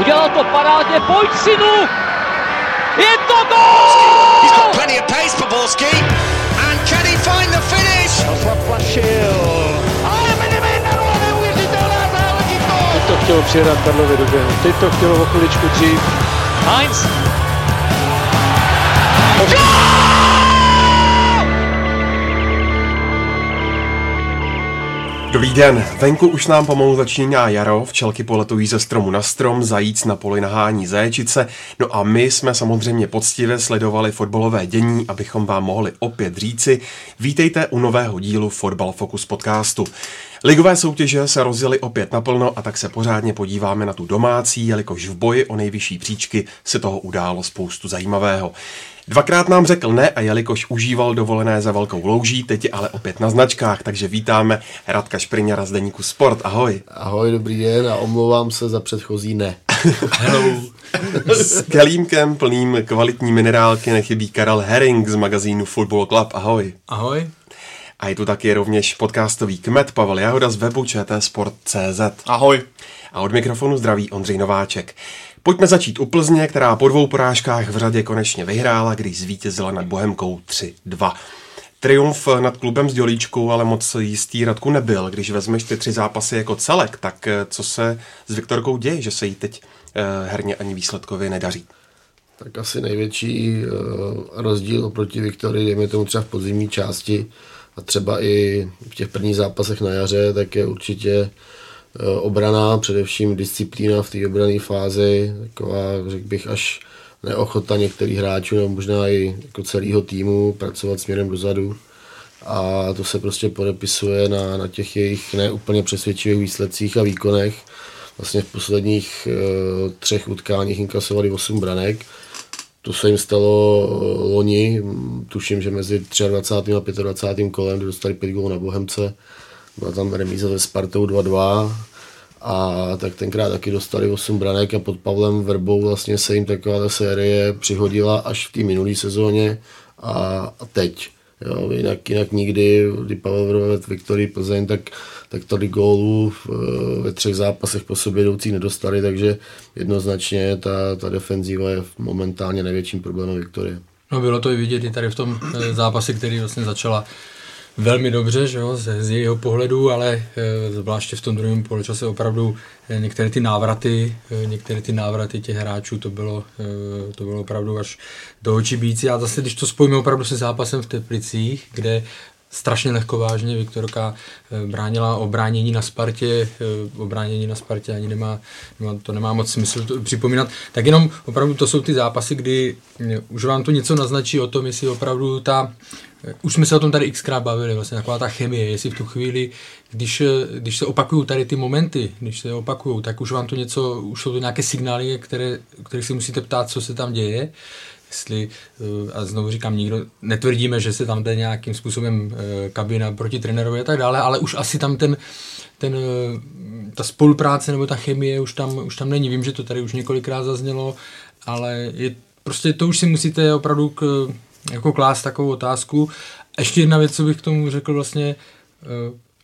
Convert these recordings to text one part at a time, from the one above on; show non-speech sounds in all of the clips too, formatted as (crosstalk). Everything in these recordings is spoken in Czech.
Udělal to parádně, pojď synu! Je to gol! He's got plenty of pace for Borski. And can he find the finish? Zaplašil. Ale Medemena, neuvěřitelná záležitost! Teď to chtělo přijedat Karlovi do běhu. Teď to chtělo o chviličku dřív. Heinz. Dobrý den, venku už nám pomalu začíná jaro, včelky poletují ze stromu na strom, zajíc na poli nahání zaječíce, no a my jsme samozřejmě poctivě sledovali fotbalové dění, abychom vám mohli opět říci, vítejte u nového dílu Fotbal Focus podcastu. Ligové soutěže se rozjeli opět naplno a tak se pořádně podíváme na tu domácí, jelikož v boji o nejvyšší příčky se toho událo spoustu zajímavého. Dvakrát nám řekl ne a jelikož užíval dovolené za velkou louží, teď je ale opět na značkách, takže vítáme Radka Špriňara z Deníku Sport. Ahoj. Ahoj, dobrý den a omlouvám se za předchozí ne. (laughs) Hello. S kelímkem plným kvalitní minerálky nechybí Karel Herring z magazínu Football Club. Ahoj. Ahoj. A je tu taky rovněž podcastový kmet Pavel Jahoda z webu Sport.cz. Ahoj. A od mikrofonu zdraví Ondřej Nováček. Pojďme začít u Plzně, která po dvou porážkách v řadě konečně vyhrála, když zvítězila nad Bohemkou 3-2. Triumf nad klubem s Dělíčkou ale moc jistý Radku nebyl. Když vezmeš ty tři zápasy jako celek, tak eh, co se s Viktorkou děje, že se jí teď eh, herně ani výsledkově nedaří? Tak asi největší uh, rozdíl oproti Viktorii, dejme tomu třeba v podzimní části a třeba i v těch prvních zápasech na jaře, tak je určitě obrana, především disciplína v té obrané fázi, taková, řekl bych, až neochota některých hráčů, nebo možná i jako celého týmu pracovat směrem dozadu. A to se prostě podepisuje na, na těch jejich neúplně přesvědčivých výsledcích a výkonech. Vlastně v posledních uh, třech utkáních inkasovali 8 branek to se jim stalo eh, loni, tuším, že mezi 23. a 25. kolem, kdy dostali 5 gólů na Bohemce, byla tam remíza se Spartou 2-2 a tak tenkrát taky dostali 8 branek a pod Pavlem Verbou vlastně se jim taková ta série přihodila až v té minulé sezóně a, teď. Jo, jinak, jinak nikdy, kdy Pavel Vrovat Viktorii Plzeň, tak, tak tady gólů ve třech zápasech po sobě jdoucí nedostali, takže jednoznačně ta, ta defenzíva je momentálně největším problémem Viktorie. No bylo to i vidět i tady v tom eh, zápase, který vlastně začala velmi dobře, že jo, z, z jejího pohledu, ale e, zvláště v tom druhém poločase opravdu e, některé ty návraty, e, některé ty návraty těch hráčů, to bylo, e, to bylo opravdu až do očí bící. A zase, když to spojíme opravdu se zápasem v Teplicích, kde strašně lehkovážně. Viktorka bránila obránění na Spartě, obránění na Spartě ani nemá, nemá, to nemá moc smysl to připomínat, tak jenom opravdu to jsou ty zápasy, kdy už vám to něco naznačí o tom, jestli opravdu ta už jsme se o tom tady xkrát bavili, vlastně taková ta chemie, jestli v tu chvíli, když, když se opakují tady ty momenty, když se opakují, tak už vám to něco, už jsou to nějaké signály, které, které si musíte ptát, co se tam děje, jestli, eh, a znovu říkám, nikdo, netvrdíme, že se tam jde nějakým způsobem eh, kabina proti trenérovi a tak dále, ale už asi tam ten, ten, eh, ta spolupráce nebo ta chemie už tam, už tam není. Vím, že to tady už několikrát zaznělo, ale je, prostě to už si musíte opravdu k, jako klást takovou otázku. Ještě jedna věc, co bych k tomu řekl vlastně,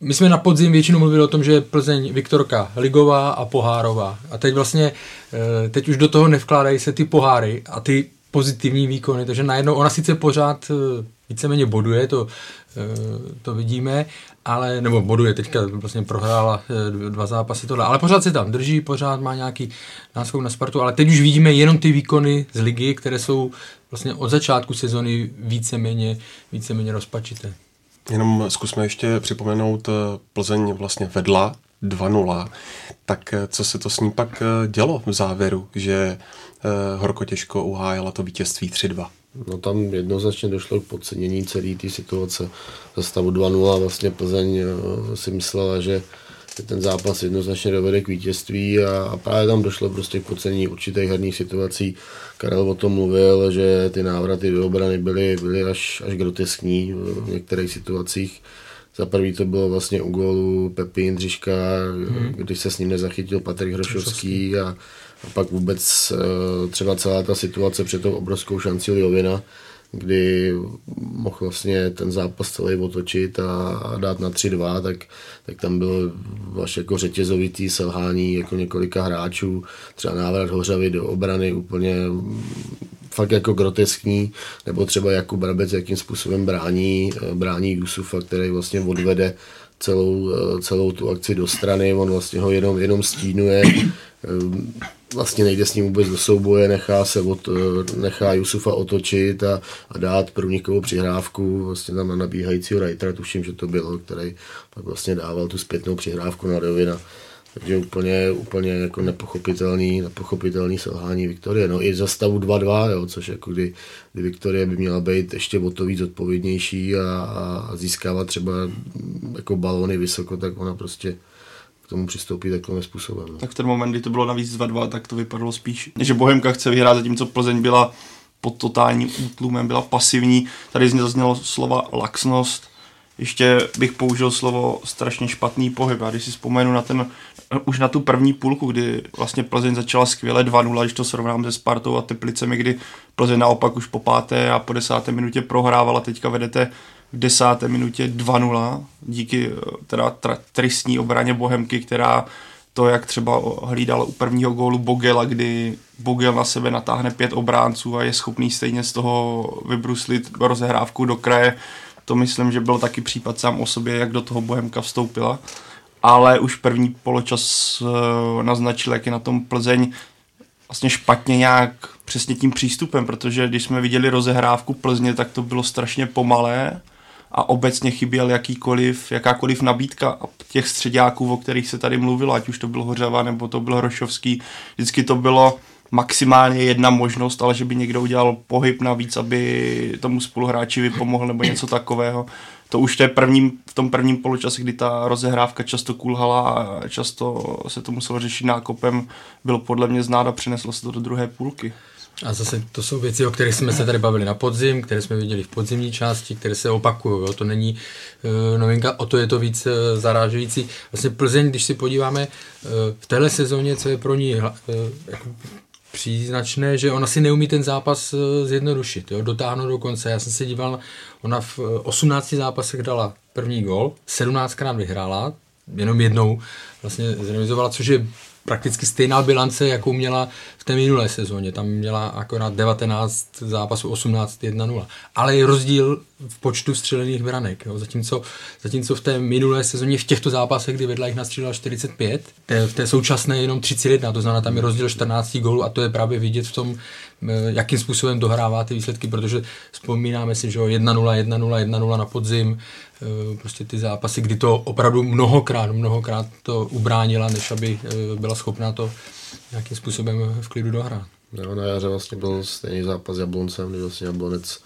my jsme na podzim většinou mluvili o tom, že je Plzeň Viktorka ligová a pohárová. A teď vlastně, teď už do toho nevkládají se ty poháry a ty pozitivní výkony, takže najednou ona sice pořád eh, víceméně boduje, to, to vidíme, ale, nebo boduje, teďka vlastně prohrála dva zápasy tohle, ale pořád se tam drží, pořád má nějaký náskok na Spartu, ale teď už vidíme jenom ty výkony z ligy, které jsou vlastně od začátku sezony víceméně, víceméně rozpačité. Jenom zkusme ještě připomenout, eh, Plzeň vlastně vedla 2-0, tak eh, co se to s ní pak eh, dělo v závěru, že horko těžko uhájela to vítězství 3-2? No tam jednoznačně došlo k podcenění celé té situace. Za stavu 2-0 vlastně Plzeň si myslela, že ten zápas jednoznačně dovede k vítězství a, a právě tam došlo prostě k podcenění určitých herních situací. Karel o tom mluvil, že ty návraty do obrany byly, byly až, až groteskní v některých situacích. Za prvý to bylo vlastně u gólu Pepi Jindřiška, hmm. když se s ním nezachytil Patrik Hrošovský a, a pak vůbec eh, třeba celá ta situace před tou obrovskou šancí Liovina, kdy mohl vlastně ten zápas celý otočit a, a dát na 3-2, tak, tak tam bylo vlastně jako řetězovitý selhání jako několika hráčů, třeba návrat Hořavy do obrany úplně fakt jako groteskní, nebo třeba Jakub Brabec, jakým způsobem brání, brání Jusufa, který vlastně odvede celou, celou tu akci do strany, on vlastně ho jenom, jenom stínuje, vlastně nejde s ním vůbec do souboje, nechá se od, nechá Jusufa otočit a, a dát průnikovou přihrávku vlastně tam na nabíhajícího Reitera, tuším, že to bylo, který pak vlastně dával tu zpětnou přihrávku na Rovina. Takže úplně, úplně jako nepochopitelný, nepochopitelný selhání Viktorie. No i za stavu 2-2, jo, což jako kdy, kdy Viktorie by měla být ještě o to víc odpovědnější a, a získávat třeba jako balony vysoko, tak ona prostě k tomu přistoupí takovým způsobem. No. Tak v ten moment, kdy to bylo navíc 2-2, tak to vypadalo spíš, že Bohemka chce vyhrát, zatímco Plzeň byla pod totálním útlumem, byla pasivní. Tady zaznělo slova laxnost, ještě bych použil slovo strašně špatný pohyb. A když si vzpomenu na ten, už na tu první půlku, kdy vlastně Plzeň začala skvěle 2-0, když to srovnám se Spartou a Teplicemi, kdy Plzeň naopak už po páté a po desáté minutě prohrávala, teďka vedete v desáté minutě 2-0 díky eh, teda tra- tristní obraně Bohemky, která to, jak třeba hlídal u prvního gólu Bogela, kdy Bogel na sebe natáhne pět obránců a je schopný stejně z toho vybruslit rozehrávku do kraje, to myslím, že byl taky případ sám o sobě, jak do toho Bohemka vstoupila. Ale už první poločas uh, naznačil, jak je na tom Plzeň vlastně špatně nějak přesně tím přístupem, protože když jsme viděli rozehrávku Plzně, tak to bylo strašně pomalé a obecně chyběl jakýkoliv, jakákoliv nabídka těch středáků, o kterých se tady mluvilo, ať už to byl Hořava nebo to byl Hrošovský. Vždycky to bylo maximálně jedna možnost, ale že by někdo udělal pohyb navíc, aby tomu spoluhráči vypomohl nebo něco takového. To už je prvním, v tom prvním poločase, kdy ta rozehrávka často kulhala a často se to muselo řešit nákopem, bylo podle mě znát a přineslo se to do druhé půlky. A zase to jsou věci, o kterých jsme se tady bavili na podzim, které jsme viděli v podzimní části, které se opakují. To není uh, novinka, o to je to víc uh, zarážující. Vlastně Plzeň, když si podíváme uh, v téhle sezóně, co je pro ní uh, jako příznačné, že ona si neumí ten zápas eh, zjednodušit, jo, dotáhnout do konce. Já jsem se díval, ona v 18 eh, zápasech dala první gol, 17krát vyhrála, jenom jednou vlastně zremizovala, což je prakticky stejná bilance, jakou měla v té minulé sezóně. Tam měla akorát 19 zápasů, 18 1-0. Ale je rozdíl v počtu střelených branek. Jo. Zatímco, zatímco v té minulé sezóně v těchto zápasech, kdy vedla jich nastřílela 45, té, v té současné jenom 31, to znamená tam je rozdíl 14 gólů a to je právě vidět v tom, jakým způsobem dohrává ty výsledky, protože vzpomínáme si, že 1-0, 1-0, 1-0 na podzim, eh, prostě ty zápasy, kdy to opravdu mnohokrát, mnohokrát to ubránila, než aby eh, byla schopná to nějakým způsobem v klidu dohrát. No, na jaře vlastně byl stejný zápas s Jabloncem, kdy vlastně Jablonec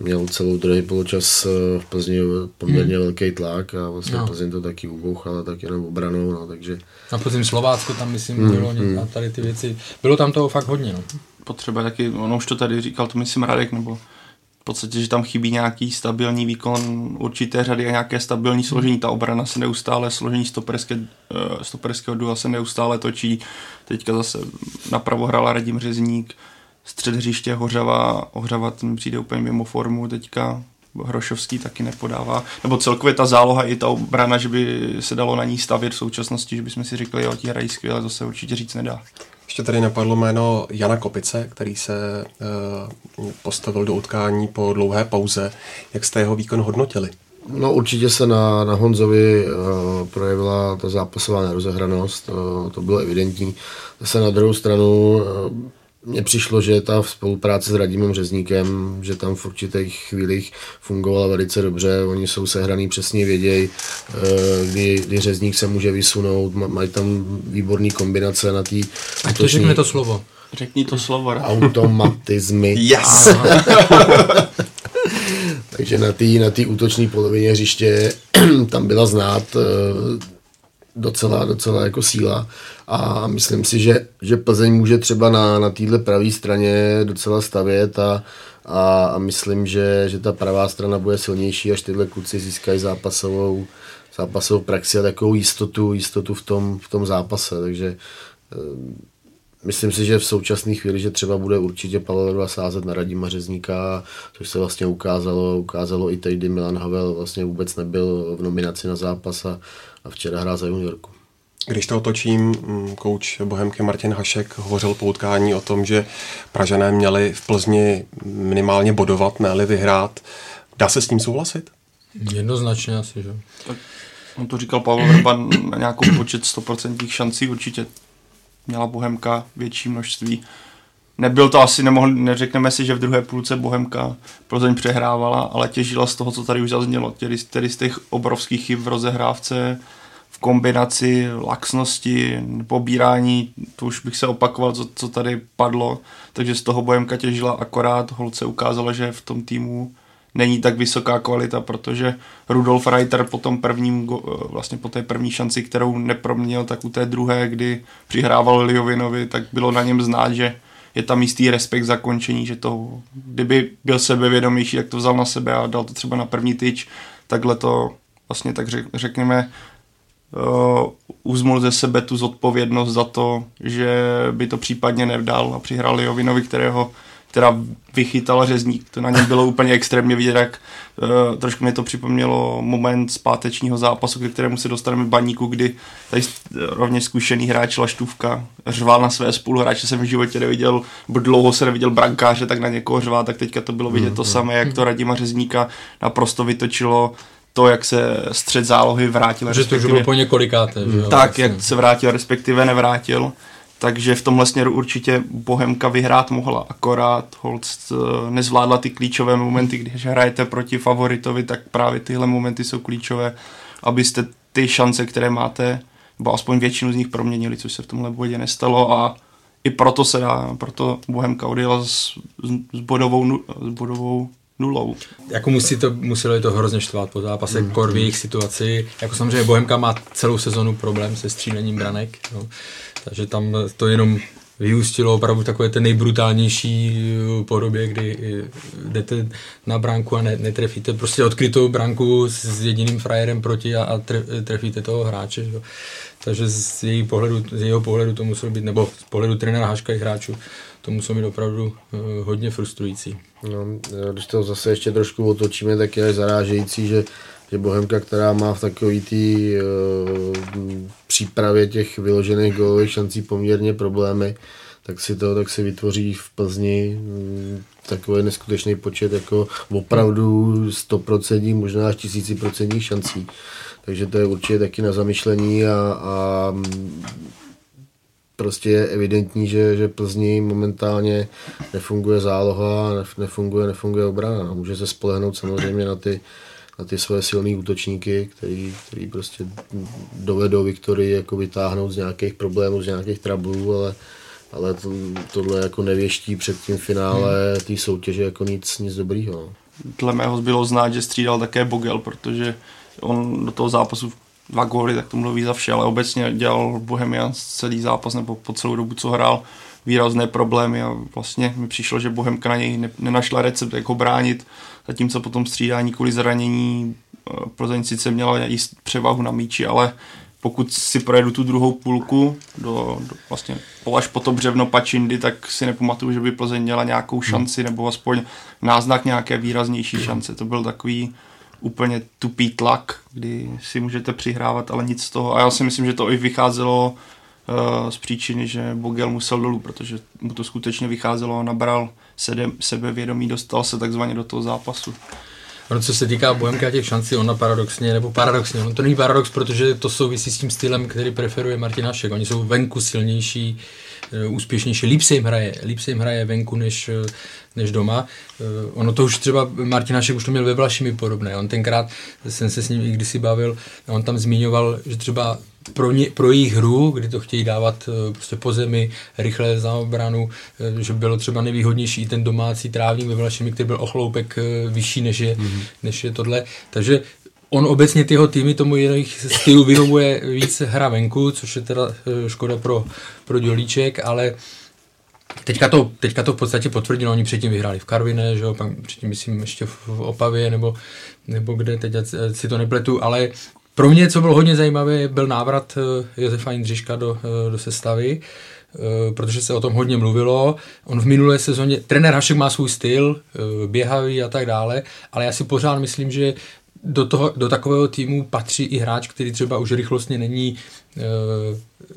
měl celou druhý poločas eh, v Plzni poměrně hmm. velký tlak a vlastně no. Plzeň to taky ubouchala tak jenom obranou, no, takže... Na podzim Slovácko tam myslím hmm. bylo hmm. tady ty věci, bylo tam toho fakt hodně, no. Potřeba taky, ono už to tady říkal, to myslím Radek, nebo v podstatě, že tam chybí nějaký stabilní výkon určité řady a nějaké stabilní složení. Ta obrana se neustále, složení stoperské, uh, stoperského dua se neustále točí. Teďka zase napravo hrál Radim Řezník, střed hřiště Hořava, Hořava ten přijde úplně mimo formu teďka, Hrošovský taky nepodává, nebo celkově ta záloha i ta obrana, že by se dalo na ní stavět v současnosti, že bychom si řekli, jo, ti hrají skvěle, to se určitě říct nedá. Ještě tady napadlo jméno Jana Kopice, který se uh, postavil do utkání po dlouhé pauze. Jak jste jeho výkon hodnotili? No určitě se na, na Honzovi uh, projevila ta zápasová nerozehranost, uh, to bylo evidentní. Zase na druhou stranu mně přišlo, že ta spolupráce s Radimem Řezníkem, že tam v určitých chvílích fungovala velice dobře, oni jsou sehraný, přesně vědějí, eh, kdy, kdy Řezník se může vysunout, mají tam výborný kombinace na té... A to řekne to slovo. Řekni to slovo. Automatizmy. (laughs) Yes! (laughs) Takže na té na útočné polovině hřiště (clears throat) tam byla znát eh, docela, docela jako síla. A myslím si, že, že Plzeň může třeba na, na téhle pravé straně docela stavět a, a, a myslím, že, že ta pravá strana bude silnější, až tyhle kluci získají zápasovou, zápasovou praxi a takovou jistotu, jistotu v tom, v tom zápase, takže eh, myslím si, že v současné chvíli, že třeba bude určitě Pavel Vedva sázet na Radima Řezníka, což se vlastně ukázalo, ukázalo i tehdy Milan Havel vlastně vůbec nebyl v nominaci na zápas a, a včera hrál za juniorku. Když to otočím, kouč Bohemky Martin Hašek hovořil po utkání o tom, že Pražané měli v Plzni minimálně bodovat, ne vyhrát. Dá se s tím souhlasit? Jednoznačně asi, že? Tak on to říkal Pavel Vrba na nějakou počet 100% šancí určitě měla Bohemka větší množství. Nebyl to asi, nemohl, neřekneme si, že v druhé půlce Bohemka Plzeň přehrávala, ale těžila z toho, co tady už zaznělo, tedy, tedy z těch obrovských chyb v rozehrávce, v kombinaci laxnosti, pobírání, to už bych se opakoval, co, co tady padlo, takže z toho Bohemka těžila akorát, holce ukázala, že v tom týmu není tak vysoká kvalita, protože Rudolf Reiter po tom prvním, vlastně po té první šanci, kterou neproměnil, tak u té druhé, kdy přihrával Liovinovi, tak bylo na něm znát, že je tam jistý respekt zakončení, že to, kdyby byl sebevědomější, jak to vzal na sebe a dal to třeba na první tyč, takhle to vlastně tak řekněme uh, uzmul ze sebe tu zodpovědnost za to, že by to případně nevdal a přihrál Liovinovi, kterého která vychytal řezník. To na něm bylo úplně extrémně vidět, jak uh, trošku mi to připomnělo moment z pátečního zápasu, ke kterému se dostaneme baníku, kdy tady rovně zkušený hráč Laštůvka řval na své spoluhráče, jsem v životě neviděl, bo dlouho se neviděl brankáře, tak na někoho řval, tak teďka to bylo vidět to mhm. samé, jak to Radima Řezníka naprosto vytočilo to, jak se střed zálohy vrátil. Že to už bylo po několikáté. Že tak, jak se vrátil, respektive nevrátil. Takže v tomhle směru určitě Bohemka vyhrát mohla, akorát Holst eh, nezvládla ty klíčové momenty, když hrajete proti favoritovi, tak právě tyhle momenty jsou klíčové, abyste ty šance, které máte, nebo aspoň většinu z nich proměnili, což se v tomhle bodě nestalo a i proto se dá, proto Bohemka odjela s, s, bodovou, s bodovou nulou. Jako musí to, muselo to hrozně štvát po zápase, mm. kor v jejich situaci. Jako samozřejmě Bohemka má celou sezonu problém se střílením branek. No. Takže tam to jenom vyústilo opravdu takové té nejbrutálnější eh, podobě, kdy eh, jdete na branku a ne, netrefíte prostě odkrytou branku s jediným frajerem proti a, a trefíte toho hráče. Že? Takže z, její pohledu, z jeho pohledu to muselo být, nebo z pohledu trenéra Haška i hráčů, to muselo být opravdu uh, hodně frustrující. No, když to zase ještě trošku otočíme, tak je zarážející, že že Bohemka, která má v takové té uh, přípravě těch vyložených gólových šancí poměrně problémy, tak si to tak si vytvoří v Plzni um, takový neskutečný počet jako opravdu 100% možná až tisíciprocentních šancí. Takže to je určitě taky na zamyšlení a, a prostě je evidentní, že, že Plzni momentálně nefunguje záloha, nefunguje, nefunguje obrana. Může se spolehnout samozřejmě na ty na ty své silné útočníky, který, který prostě dovedou Viktorii jako vytáhnout z nějakých problémů, z nějakých trablů, ale, ale to, tohle jako nevěští před tím finále hmm. té soutěže jako nic, nic dobrýho. No. Dle mého bylo znát, že střídal také Bogel, protože on do toho zápasu dva góly, tak to mluví za vše, ale obecně dělal Bohemian celý zápas nebo po celou dobu, co hrál, výrazné problémy a vlastně mi přišlo, že Bohemka na něj ne, nenašla recept, jak ho bránit, zatímco potom střídání kvůli zranění eh, Plzeň sice měla jíst převahu na míči, ale pokud si projedu tu druhou půlku do, do vlastně až po to břevno Pačindy, tak si nepamatuju, že by Plzeň měla nějakou hmm. šanci nebo aspoň náznak nějaké výraznější šance. To byl takový úplně tupý tlak, kdy si můžete přihrávat, ale nic z toho. A já si myslím, že to i vycházelo uh, z příčiny, že Bogel musel dolů, protože mu to skutečně vycházelo, nabral sebe, sebevědomí, dostal se takzvaně do toho zápasu. Ono, co se týká Bohemka těch šancí, ona paradoxně, nebo paradoxně, ono to není paradox, protože to souvisí s tím stylem, který preferuje Martin Hašek. Oni jsou venku silnější, eh, úspěšnější, líp se jim hraje, líp se jim hraje venku než, eh, než doma. Ono to už třeba, Martin Hašek už to měl ve Vlašimi podobné. On tenkrát, jsem se s ním i kdysi bavil, on tam zmiňoval, že třeba pro, ně, pro jejich hru, kdy to chtějí dávat eh, prostě po zemi, rychle za obranu, eh, že bylo třeba nevýhodnější ten domácí trávník ve Vlašimi, který byl ochloupek eh, vyšší než je, mm-hmm. než je tohle. Takže on obecně tyho týmy tomu jejich stylu vyhovuje víc hra venku, což je teda škoda pro, pro Dělíček, ale Teďka to, teďka to v podstatě potvrdilo, oni předtím vyhráli v Karviné, že jo, pak předtím myslím ještě v Opavě nebo, nebo kde, teď si to nepletu, ale pro mě, co bylo hodně zajímavé, byl návrat eh, Josefa Jindřiška do, eh, do sestavy. protože se o tom hodně mluvilo. On v minulé sezóně, trenér Hašek má svůj styl, běhavý a tak dále, ale já si pořád myslím, že do, toho, do takového týmu patří i hráč, který třeba už rychlostně není Eh,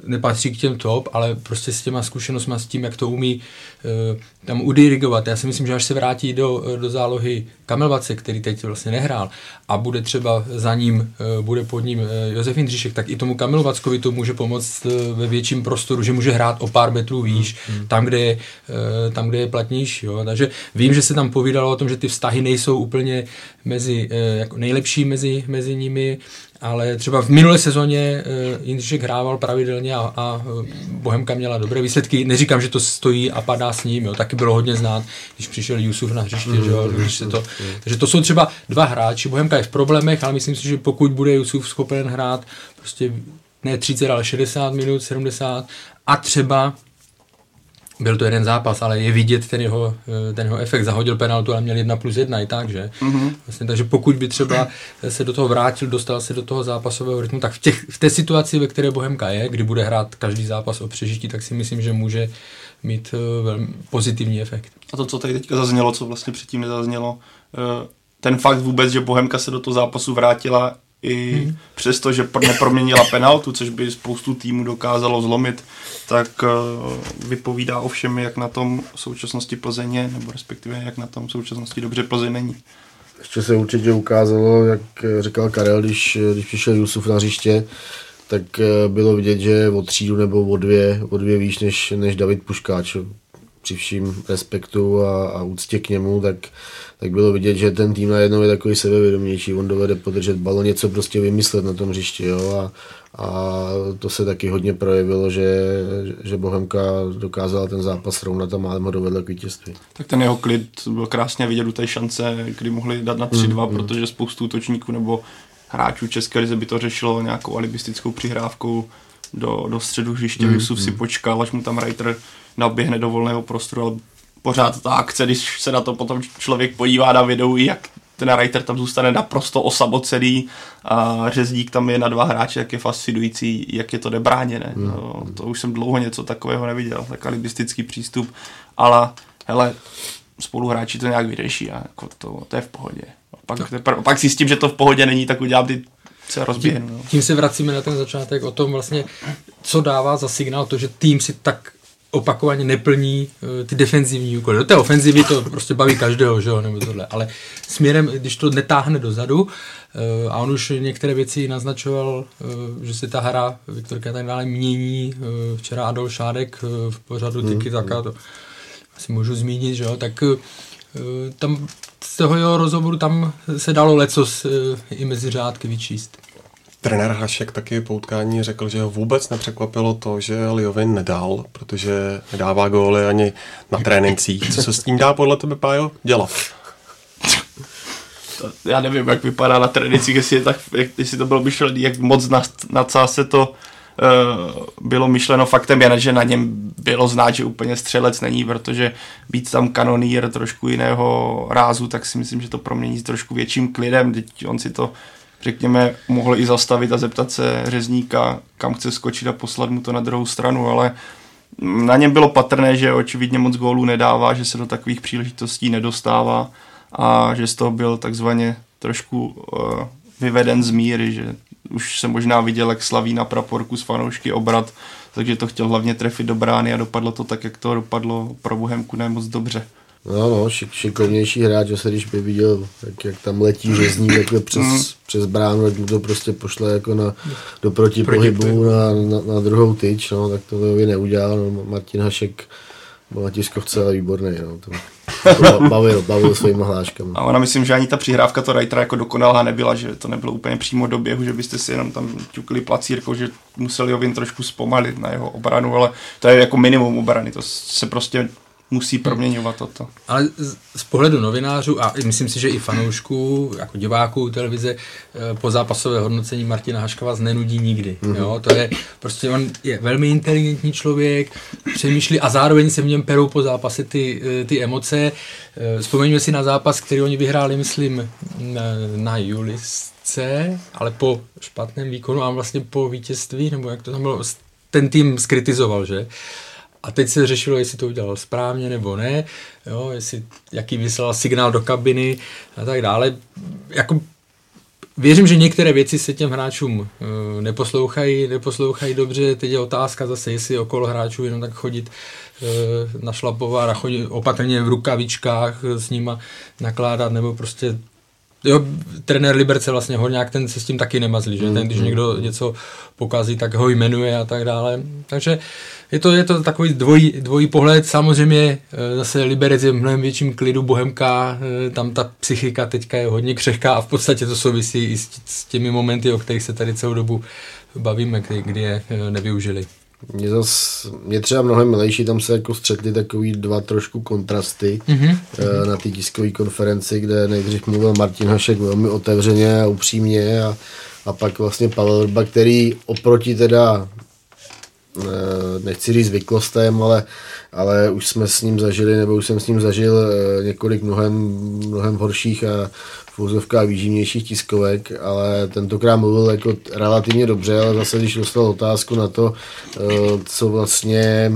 nepatří k těm top, ale prostě s těma zkušenostmi, s tím, jak to umí eh, tam udirigovat. Já si myslím, že až se vrátí do, do zálohy Kamelvace, který teď vlastně nehrál, a bude třeba za ním, eh, bude pod ním Josef Jindřišek, tak i tomu Kamelovackovi to může pomoct ve větším prostoru, že může hrát o pár metrů výš, mm. tam, kde je, tam, kde je platnější. Jo. Takže vím, že se tam povídalo o tom, že ty vztahy nejsou úplně mezi, jako nejlepší mezi, mezi nimi, ale třeba v minulé sezóně uh, Jindřišek hrával pravidelně a, a eh, Bohemka měla dobré výsledky. Neříkám, že to stojí a padá s ním, jo. taky bylo hodně znát, když přišel Jusuf na hřiště, mm, že jo, mm, když se to, mm. takže to jsou třeba dva hráči, Bohemka je v problémech, ale myslím si, že pokud bude Jusuf schopen hrát prostě ne 30, ale 60 minut, 70 a třeba byl to jeden zápas, ale je vidět ten jeho, eh, ten jeho efekt. Zahodil penaltu, ale měl jedna plus jedna i tak, že? Mm-hmm. Vlastně, takže pokud by třeba se do toho vrátil, dostal se do toho zápasového rytmu, tak v, těch, v té situaci, ve které Bohemka je, kdy bude hrát každý zápas o přežití, tak si myslím, že může mít uh, velmi pozitivní efekt. A to, co tady teďka zaznělo, co vlastně předtím nezaznělo, uh, ten fakt vůbec, že Bohemka se do toho zápasu vrátila i hmm. přesto, že neproměnila penaltu, což by spoustu týmů dokázalo zlomit, tak uh, vypovídá o všem, jak na tom v současnosti Plzeně, nebo respektive jak na tom v současnosti dobře Plzeň není. Ještě se určitě ukázalo, jak říkal Karel, když, když přišel Jusuf na hřiště, tak eh, bylo vidět, že o třídu nebo o dvě, o dvě výš než, než David Puškáč. Při vším respektu a, a úctě k němu, tak tak bylo vidět, že ten tým najednou je takový sebevědomější, on dovede podržet balon, něco prostě vymyslet na tom hřišti, jo, a, a to se taky hodně projevilo, že, že Bohemka dokázala ten zápas srovnat a málem ho dovedla k vítězství. Tak ten jeho klid byl krásně vidět u té šance, kdy mohli dát na 3-2, mm, mm. protože spoustu útočníků nebo hráčů České lize by to řešilo nějakou alibistickou přihrávkou do, do středu hřiště. Mm, Jusuf mm. si počkal, až mu tam Reiter naběhne do volného prostoru, ale pořád ta akce, když se na to potom člověk podívá na videu, jak ten writer tam zůstane naprosto osamocený a řezník tam je na dva hráče, jak je fascinující, jak je to nebráněné. Mm. No, to už jsem dlouho něco takového neviděl, tak alibistický přístup, ale hele, spoluhráči to nějak vyřeší a jako to, to je v pohodě. A pak, tepr- pak si s tím, že to v pohodě není, tak udělám ty se rozběhnu. Tím, no. tím se vracíme na ten začátek o tom vlastně, co dává za signál to, že tým si tak opakovaně neplní uh, ty defenzivní úkoly. Do té ofenzivy to prostě baví každého, že jo, nebo tohle. Ale směrem, když to netáhne dozadu, uh, a on už některé věci naznačoval, uh, že se ta hra Viktorka tak dále mění. Včera Adol Šádek v pořadu hmm, Tiki Taka, to asi můžu zmínit, že jo, tak tam z toho jeho rozhovoru tam se dalo lecos i mezi řádky vyčíst. Trenér Hašek taky po utkání řekl, že ho vůbec nepřekvapilo to, že Liovin nedal, protože nedává góly ani na trénincích. Co se s tím dá podle tebe, Pájo, dělat? Já nevím, jak vypadá na trénincích, jestli, je tak, jak, jestli to bylo myšlené, jak moc na, na se to uh, bylo myšleno. Faktem je, že na něm bylo znát, že úplně střelec není, protože být tam kanonýr trošku jiného rázu, tak si myslím, že to promění s trošku větším klidem. Teď on si to řekněme, mohl i zastavit a zeptat se řezníka, kam chce skočit a poslat mu to na druhou stranu, ale na něm bylo patrné, že očividně moc gólů nedává, že se do takových příležitostí nedostává a že z toho byl takzvaně trošku uh, vyveden z míry, že už se možná viděl, jak slaví na praporku s fanoušky obrat, takže to chtěl hlavně trefit do brány a dopadlo to tak, jak to dopadlo pro Bohemku ne moc dobře. No, no, šik, šikovnější hráč, se když by viděl, jak, jak tam letí řezní takhle přes, mm. přes bránu, tak mu to prostě pošle jako na, do protipohybu na, na, na, druhou tyč, no, tak to by neudělal, no, Martin Hašek byl na tiskovce, ale výborný, no, to, to bavil, bavil svými hláškami. A ona myslím, že ani ta přihrávka to Reitera jako dokonalá nebyla, že to nebylo úplně přímo do běhu, že byste si jenom tam ťukli placírkou, že museli Jovin trošku zpomalit na jeho obranu, ale to je jako minimum obrany, to se prostě musí proměňovat toto. Ale z, pohledu novinářů a myslím si, že i fanoušků, jako diváků televize, eh, po zápasové hodnocení Martina Haška vás nenudí nikdy. Mm-hmm. Jo? To je prostě, on je velmi inteligentní člověk, přemýšlí a zároveň se v něm perou po zápase ty, eh, ty emoce. Eh, vzpomeňme si na zápas, který oni vyhráli, myslím, na, na Julisce, ale po špatném výkonu a vlastně po vítězství, nebo jak to tam bylo, ten tým skritizoval, že? A teď se řešilo, jestli to udělal správně nebo ne, jo, jestli, jaký vyslal signál do kabiny a tak dále. Jako Věřím, že některé věci se těm hráčům uh, neposlouchají, neposlouchají dobře. Teď je otázka zase, jestli okolo hráčů jenom tak chodit uh, našlapovat a chodit opatrně v rukavičkách s nima nakládat, nebo prostě jo, trenér Liberce vlastně nějak ten se s tím taky nemazlí, že? Ten, když mm-hmm. někdo něco pokazí, tak ho jmenuje a tak dále. Takže je to, je to takový dvojí, dvojí pohled. Samozřejmě eh, zase Liberec je v mnohem větším klidu, Bohemka, eh, tam ta psychika teďka je hodně křehká a v podstatě to souvisí i s, s těmi momenty, o kterých se tady celou dobu bavíme, kdy, kdy je eh, nevyužili. Mě, zas, mě třeba mnohem milejší, tam se jako střetly takový dva trošku kontrasty mm-hmm. na té tiskové konferenci, kde nejdřív mluvil Martin Hašek velmi otevřeně a upřímně a, a pak vlastně Pavel Vrba, který oproti teda eh, nechci říct zvyklostem, ale, ale už jsme s ním zažili, nebo už jsem s ním zažil eh, několik mnohem, mnohem horších a v úzovkách výživnějších tiskovek, ale tentokrát mluvil jako relativně dobře, ale zase když dostal otázku na to, eh, co vlastně,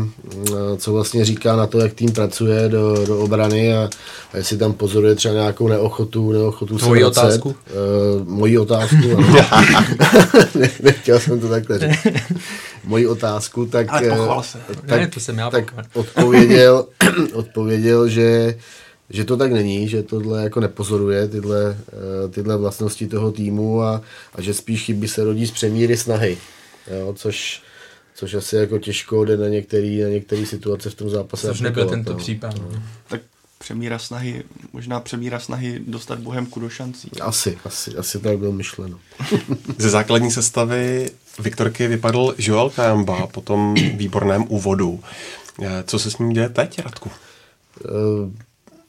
eh, co vlastně říká na to, jak tým pracuje do, do obrany a, a jestli tam pozoruje třeba nějakou neochotu, neochotu Tvoji otázku? Uh, moji otázku, (laughs) (laughs) ne, nechtěl jsem to takhle říct. Moji otázku, tak, ale se. tak, ne, to jsem já tak odpověděl, (clears throat) odpověděl, že že to tak není, že tohle jako nepozoruje, tyhle, eh, tyhle vlastnosti toho týmu a, a že spíš chyby se rodí z přemíry snahy, jo, což, což asi jako těžko jde na některé na některý situace v tom zápase. Což nebyl tento no. případ. No. Tak přemíra snahy, možná přemíra snahy dostat Bohemku do šancí. Asi, asi, asi tak bylo myšleno. (laughs) Ze základní sestavy Viktorky vypadl Joel Kajamba po tom výborném úvodu. Eh, co se s ním děje teď, Radku?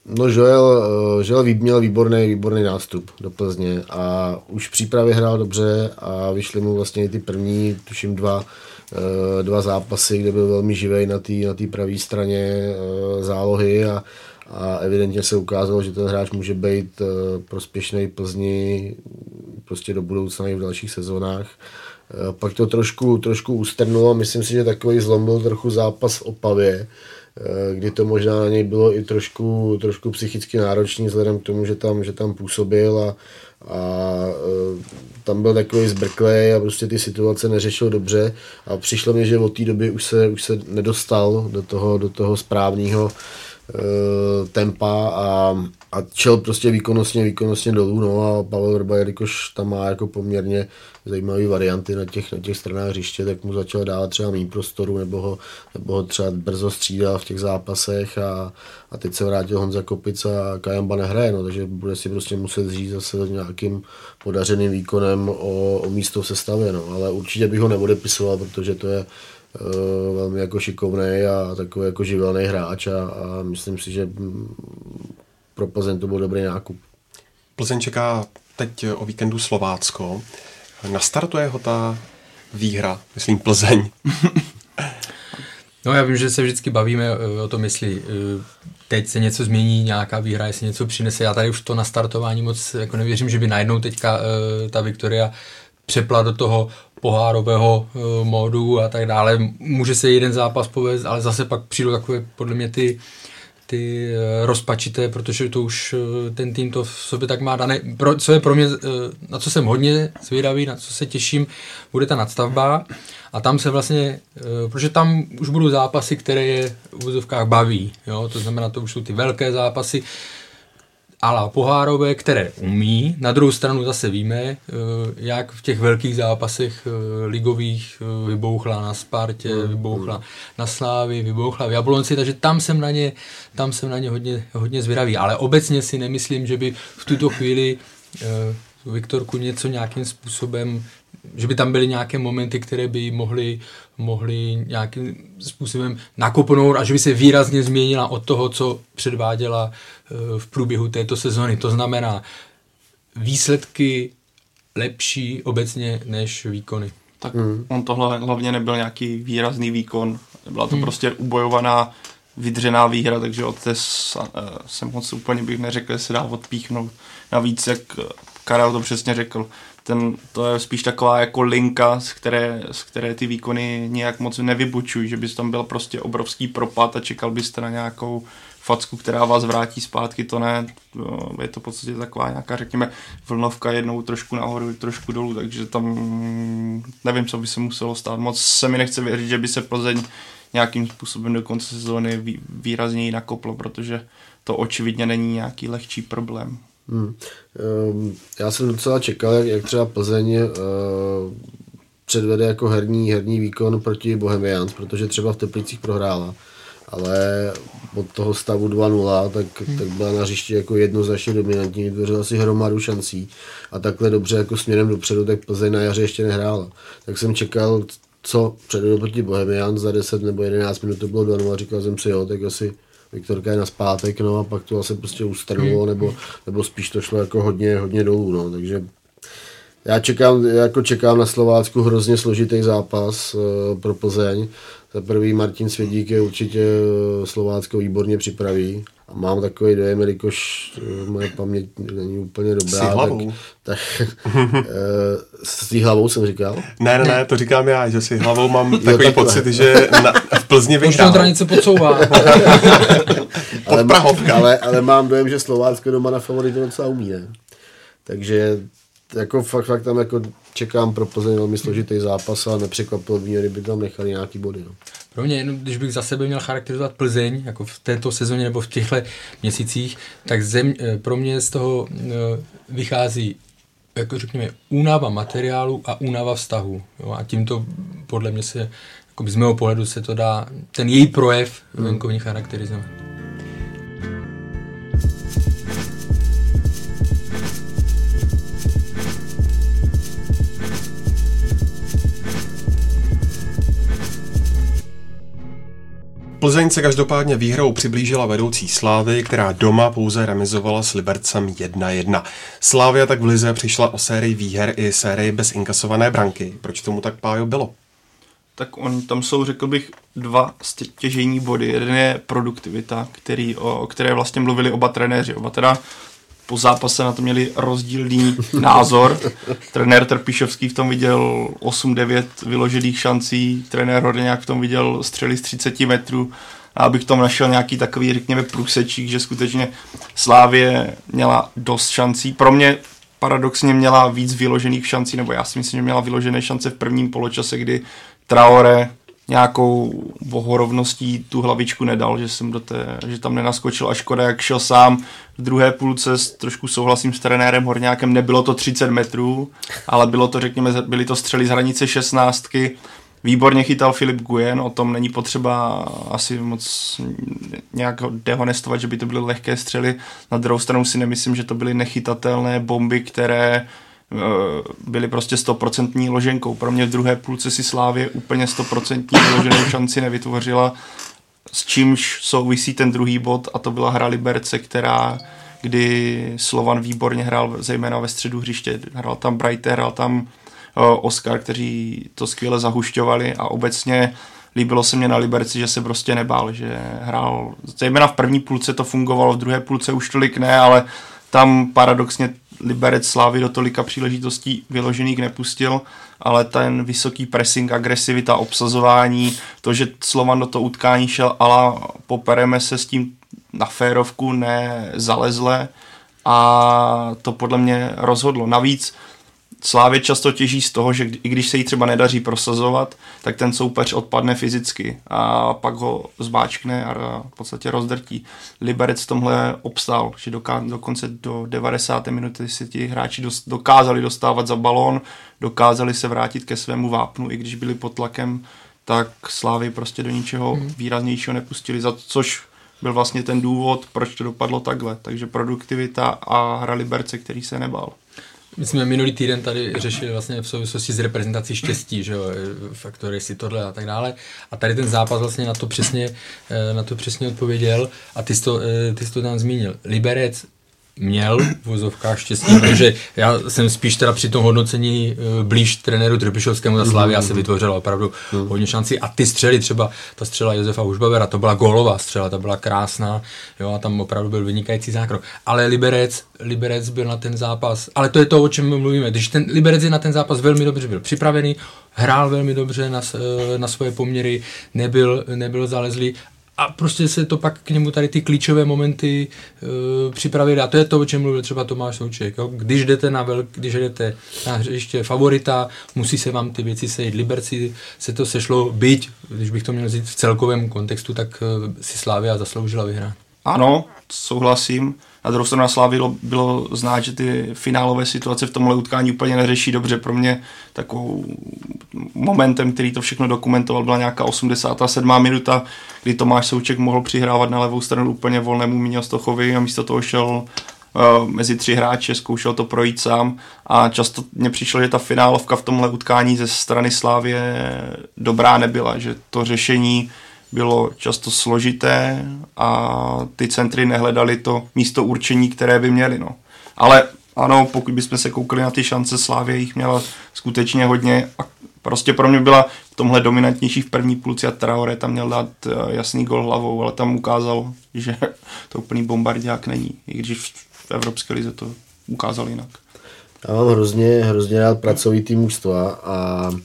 No Joel, eh, Joel měl výborný, výborný nástup do Plzně a už v přípravě hrál dobře a vyšly mu vlastně ty první, tuším dva, eh, dva zápasy, kde byl velmi živý na té na pravé straně eh, zálohy a, a evidentně se ukázalo, že ten hráč může být prospěšný Plzni prostě do budoucna i v dalších sezónách. Pak to trošku, trošku ustrnulo, myslím si, že takový zlom byl trochu zápas v Opavě, kdy to možná na něj bylo i trošku, trošku psychicky náročný vzhledem k tomu, že tam, že tam působil a, a eh, tam byl takový zbrklej a prostě ty situace neřešil dobře. A přišlo mi, že od té doby už se, už se nedostal do toho, do toho správného Eh, tempa a, a čel prostě výkonnostně, výkonnostně dolů, no a Pavel Vrba, jelikož tam má jako poměrně zajímavé varianty na těch, na těch stranách hřiště, tak mu začal dávat třeba méně prostoru, nebo ho, nebo ho třeba brzo střídal v těch zápasech a, a teď se vrátil Honza Kopic a Kajamba nehraje, no, takže bude si prostě muset říct zase nějakým podařeným výkonem o, o místo v sestavě, no, ale určitě bych ho neodepisoval, protože to je Eh, velmi jako šikovný a takový jako živelný hráč a, a myslím si, že pro Plzeň to byl dobrý nákup. Plzeň čeká teď o víkendu Slovácko. Nastartuje ho ta výhra, myslím Plzeň. (laughs) no já vím, že se vždycky bavíme eh, o tom, jestli eh, teď se něco změní, nějaká výhra, jestli něco přinese. Já tady už to nastartování moc jako nevěřím, že by najednou teďka ta Viktoria přepla do toho pohárového uh, módu a tak dále. Může se jeden zápas povést, ale zase pak přijdou takové podle mě ty ty uh, rozpačité, protože to už uh, ten tým to v sobě tak má dané. Pro, co je pro mě, uh, na co jsem hodně zvědavý, na co se těším, bude ta nadstavba a tam se vlastně, protože tam už budou zápasy, které je v úzovkách baví, jo? to znamená, to už jsou ty velké zápasy, ala pohárové, které umí. Na druhou stranu zase víme, eh, jak v těch velkých zápasech eh, ligových eh, vybouchla na Spartě, mm. vybouchla na Slávy, vybouchla v Jablonci, takže tam jsem na ně, tam jsem na ně hodně, hodně zvědavý. Ale obecně si nemyslím, že by v tuto chvíli Viktorku něco nějakým způsobem že by tam byly nějaké momenty, které by mohly, mohly nějakým způsobem nakopnout a že by se výrazně změnila od toho, co předváděla eh, v průběhu této sezony. To znamená výsledky lepší obecně než výkony. Tak mm. on tohle hlavně nebyl nějaký výrazný výkon. Byla to mm. prostě ubojovaná, vydřená výhra, takže od té eh, jsem moc úplně bych neřekl, že se dá odpíchnout. Navíc, jak Karel to přesně řekl, ten, to je spíš taková jako linka, z které, z které ty výkony nějak moc nevybučují, že bys tam byl prostě obrovský propad a čekal byste na nějakou facku, která vás vrátí zpátky, to ne, je to v podstatě taková nějaká, řekněme, vlnovka jednou trošku nahoru, trošku dolů, takže tam nevím, co by se muselo stát. Moc se mi nechce věřit, že by se Plzeň nějakým způsobem do konce sezóny výrazněji nakoplo, protože to očividně není nějaký lehčí problém. Hmm. Um, já jsem docela čekal, jak, jak třeba Plzeň uh, předvede jako herní, herní výkon proti Bohemians, protože třeba v Teplicích prohrála ale od toho stavu 2-0, tak, hmm. tak byla na hřišti jako jednoznačně dominantní, vytvořila si hromadu šancí a takhle dobře jako směrem dopředu, tak Plzeň na jaře ještě nehrála. Tak jsem čekal, co předvedu proti Bohemian za 10 nebo 11 minut to bylo 2-0 a říkal jsem si jo, tak asi Viktorka je na zpátek, no a pak to asi prostě ustrnulo, hmm. nebo, nebo spíš to šlo jako hodně, hodně dolů, no, takže já čekám, jako čekám na Slovácku hrozně složitý zápas uh, pro Plzeň. Za prvý Martin Svědík je určitě eh, Slovácko výborně připraví. A mám takový dojem, jelikož eh, moje paměť není úplně dobrá. S hlavou. Tak, tak s tím hlavou jsem říkal? Ne, ne, ne, to říkám já, že si hlavou mám takový jo, pocit, že na, v Plzni vyhrál. Už něco podsouvá. (laughs) ale, ale, ale, mám dojem, že Slovácko doma na favoritu docela umí, ne? Takže jako fakt, fakt tam jako čekám pro Plzeň velmi složitý zápas a nepřekvapilo by mě, kdyby tam nechali nějaký body. No. Pro mě, jenom, když bych za sebe měl charakterizovat Plzeň, jako v této sezóně nebo v těchto měsících, tak zem, eh, pro mě z toho eh, vychází jako řekněme, únava materiálu a únava vztahu. Jo? A tímto podle mě se, jako z mého pohledu se to dá, ten její projev hmm. venkovní charakterizovat. Plzeň se každopádně výhrou přiblížila vedoucí Slávy, která doma pouze remizovala s Libercem 1-1. Slávia tak v Lize přišla o sérii výher i sérii bez inkasované branky. Proč tomu tak pájo bylo? Tak on, tam jsou, řekl bych, dva stěžení body. Jeden je produktivita, který, o, o které vlastně mluvili oba trenéři. Oba teda po zápase na to měli rozdílný (laughs) názor. trenér Trpišovský v tom viděl 8-9 vyložených šancí, trenér Horňák v tom viděl střely z 30 metrů a abych tom našel nějaký takový, řekněme, průsečík, že skutečně Slávě měla dost šancí. Pro mě paradoxně měla víc vyložených šancí, nebo já si myslím, že měla vyložené šance v prvním poločase, kdy Traore nějakou vohorovností tu hlavičku nedal, že jsem do té, že tam nenaskočil a škoda, jak šel sám v druhé půlce, trošku souhlasím s trenérem Horňákem, nebylo to 30 metrů, ale bylo to, řekněme, byly to střely z hranice 16. Výborně chytal Filip Guyen, o tom není potřeba asi moc nějak dehonestovat, že by to byly lehké střely. Na druhou stranu si nemyslím, že to byly nechytatelné bomby, které byli prostě stoprocentní loženkou. Pro mě v druhé půlce si Slávě úplně stoprocentní loženou šanci nevytvořila, s čímž souvisí ten druhý bod a to byla hra Liberce, která kdy Slovan výborně hrál, zejména ve středu hřiště. Hrál tam Brighter, hrál tam uh, Oscar, kteří to skvěle zahušťovali a obecně líbilo se mě na Liberci, že se prostě nebál, že hrál, zejména v první půlce to fungovalo, v druhé půlce už tolik ne, ale tam paradoxně Liberec Slávy do tolika příležitostí vyložených nepustil, ale ten vysoký pressing, agresivita, obsazování, to, že Slovan do toho utkání šel, ale popereme se s tím na férovku, ne zalezle a to podle mě rozhodlo. Navíc Slávě často těží z toho, že i když se jí třeba nedaří prosazovat, tak ten soupeř odpadne fyzicky a pak ho zbáčkne a v podstatě rozdrtí. Liberec tomhle obstál, že doká- dokonce do 90. minuty si ti hráči dokázali dostávat za balón, dokázali se vrátit ke svému vápnu, i když byli pod tlakem, tak Slávy prostě do ničeho hmm. výraznějšího nepustili, za což byl vlastně ten důvod, proč to dopadlo takhle. Takže produktivita a hra Liberce, který se nebál. My jsme minulý týden tady řešili vlastně v souvislosti s reprezentací štěstí, že jo, faktory si tohle a tak dále. A tady ten zápas vlastně na to přesně, eh, na to přesně odpověděl a ty jsi to, eh, ty jsi to tam zmínil. Liberec měl v vozovkách štěstí, protože já jsem spíš teda při tom hodnocení eh, blíž trenéru Trpišovskému za Slávy a se vytvořila opravdu hodně šancí. A ty střely třeba, ta střela Josefa Užbavera, to byla gólová střela, ta byla krásná, jo, a tam opravdu byl vynikající zákrok. Ale Liberec, Liberec byl na ten zápas, ale to je to, o čem mluvíme, když ten Liberec je na ten zápas velmi dobře byl připravený, hrál velmi dobře na, eh, na svoje poměry, nebyl, nebyl zalezlý a prostě se to pak k němu tady ty klíčové momenty uh, připravili a to je to, o čem mluvil třeba Tomáš Souček. Jo? Když jdete na velk, když jdete na hřiště favorita, musí se vám ty věci sejít. Liberci se to sešlo, byť, když bych to měl říct v celkovém kontextu, tak uh, si Slávia zasloužila vyhrát. Ano, souhlasím. Na druhou stranu na Slávy bylo, bylo znát, že ty finálové situace v tomhle utkání úplně neřeší dobře. Pro mě takovou momentem, který to všechno dokumentoval, byla nějaká 87. minuta, kdy Tomáš Souček mohl přihrávat na levou stranu úplně volnému Míňo Stochovi a místo toho šel uh, mezi tři hráče, zkoušel to projít sám a často mně přišlo, že ta finálovka v tomhle utkání ze strany Slávě dobrá nebyla, že to řešení bylo často složité a ty centry nehledali to místo určení, které by měly. No. Ale ano, pokud bychom se koukali na ty šance, Slávě jich měla skutečně hodně a prostě pro mě byla v tomhle dominantnější v první půlci a Traore tam měl dát eh, jasný gol hlavou, ale tam ukázal, (laughs) že to úplný bombardiák není, i když v Evropské lize to ukázal jinak. Já mám hrozně, hrozně rád pracovitý mužstva a e,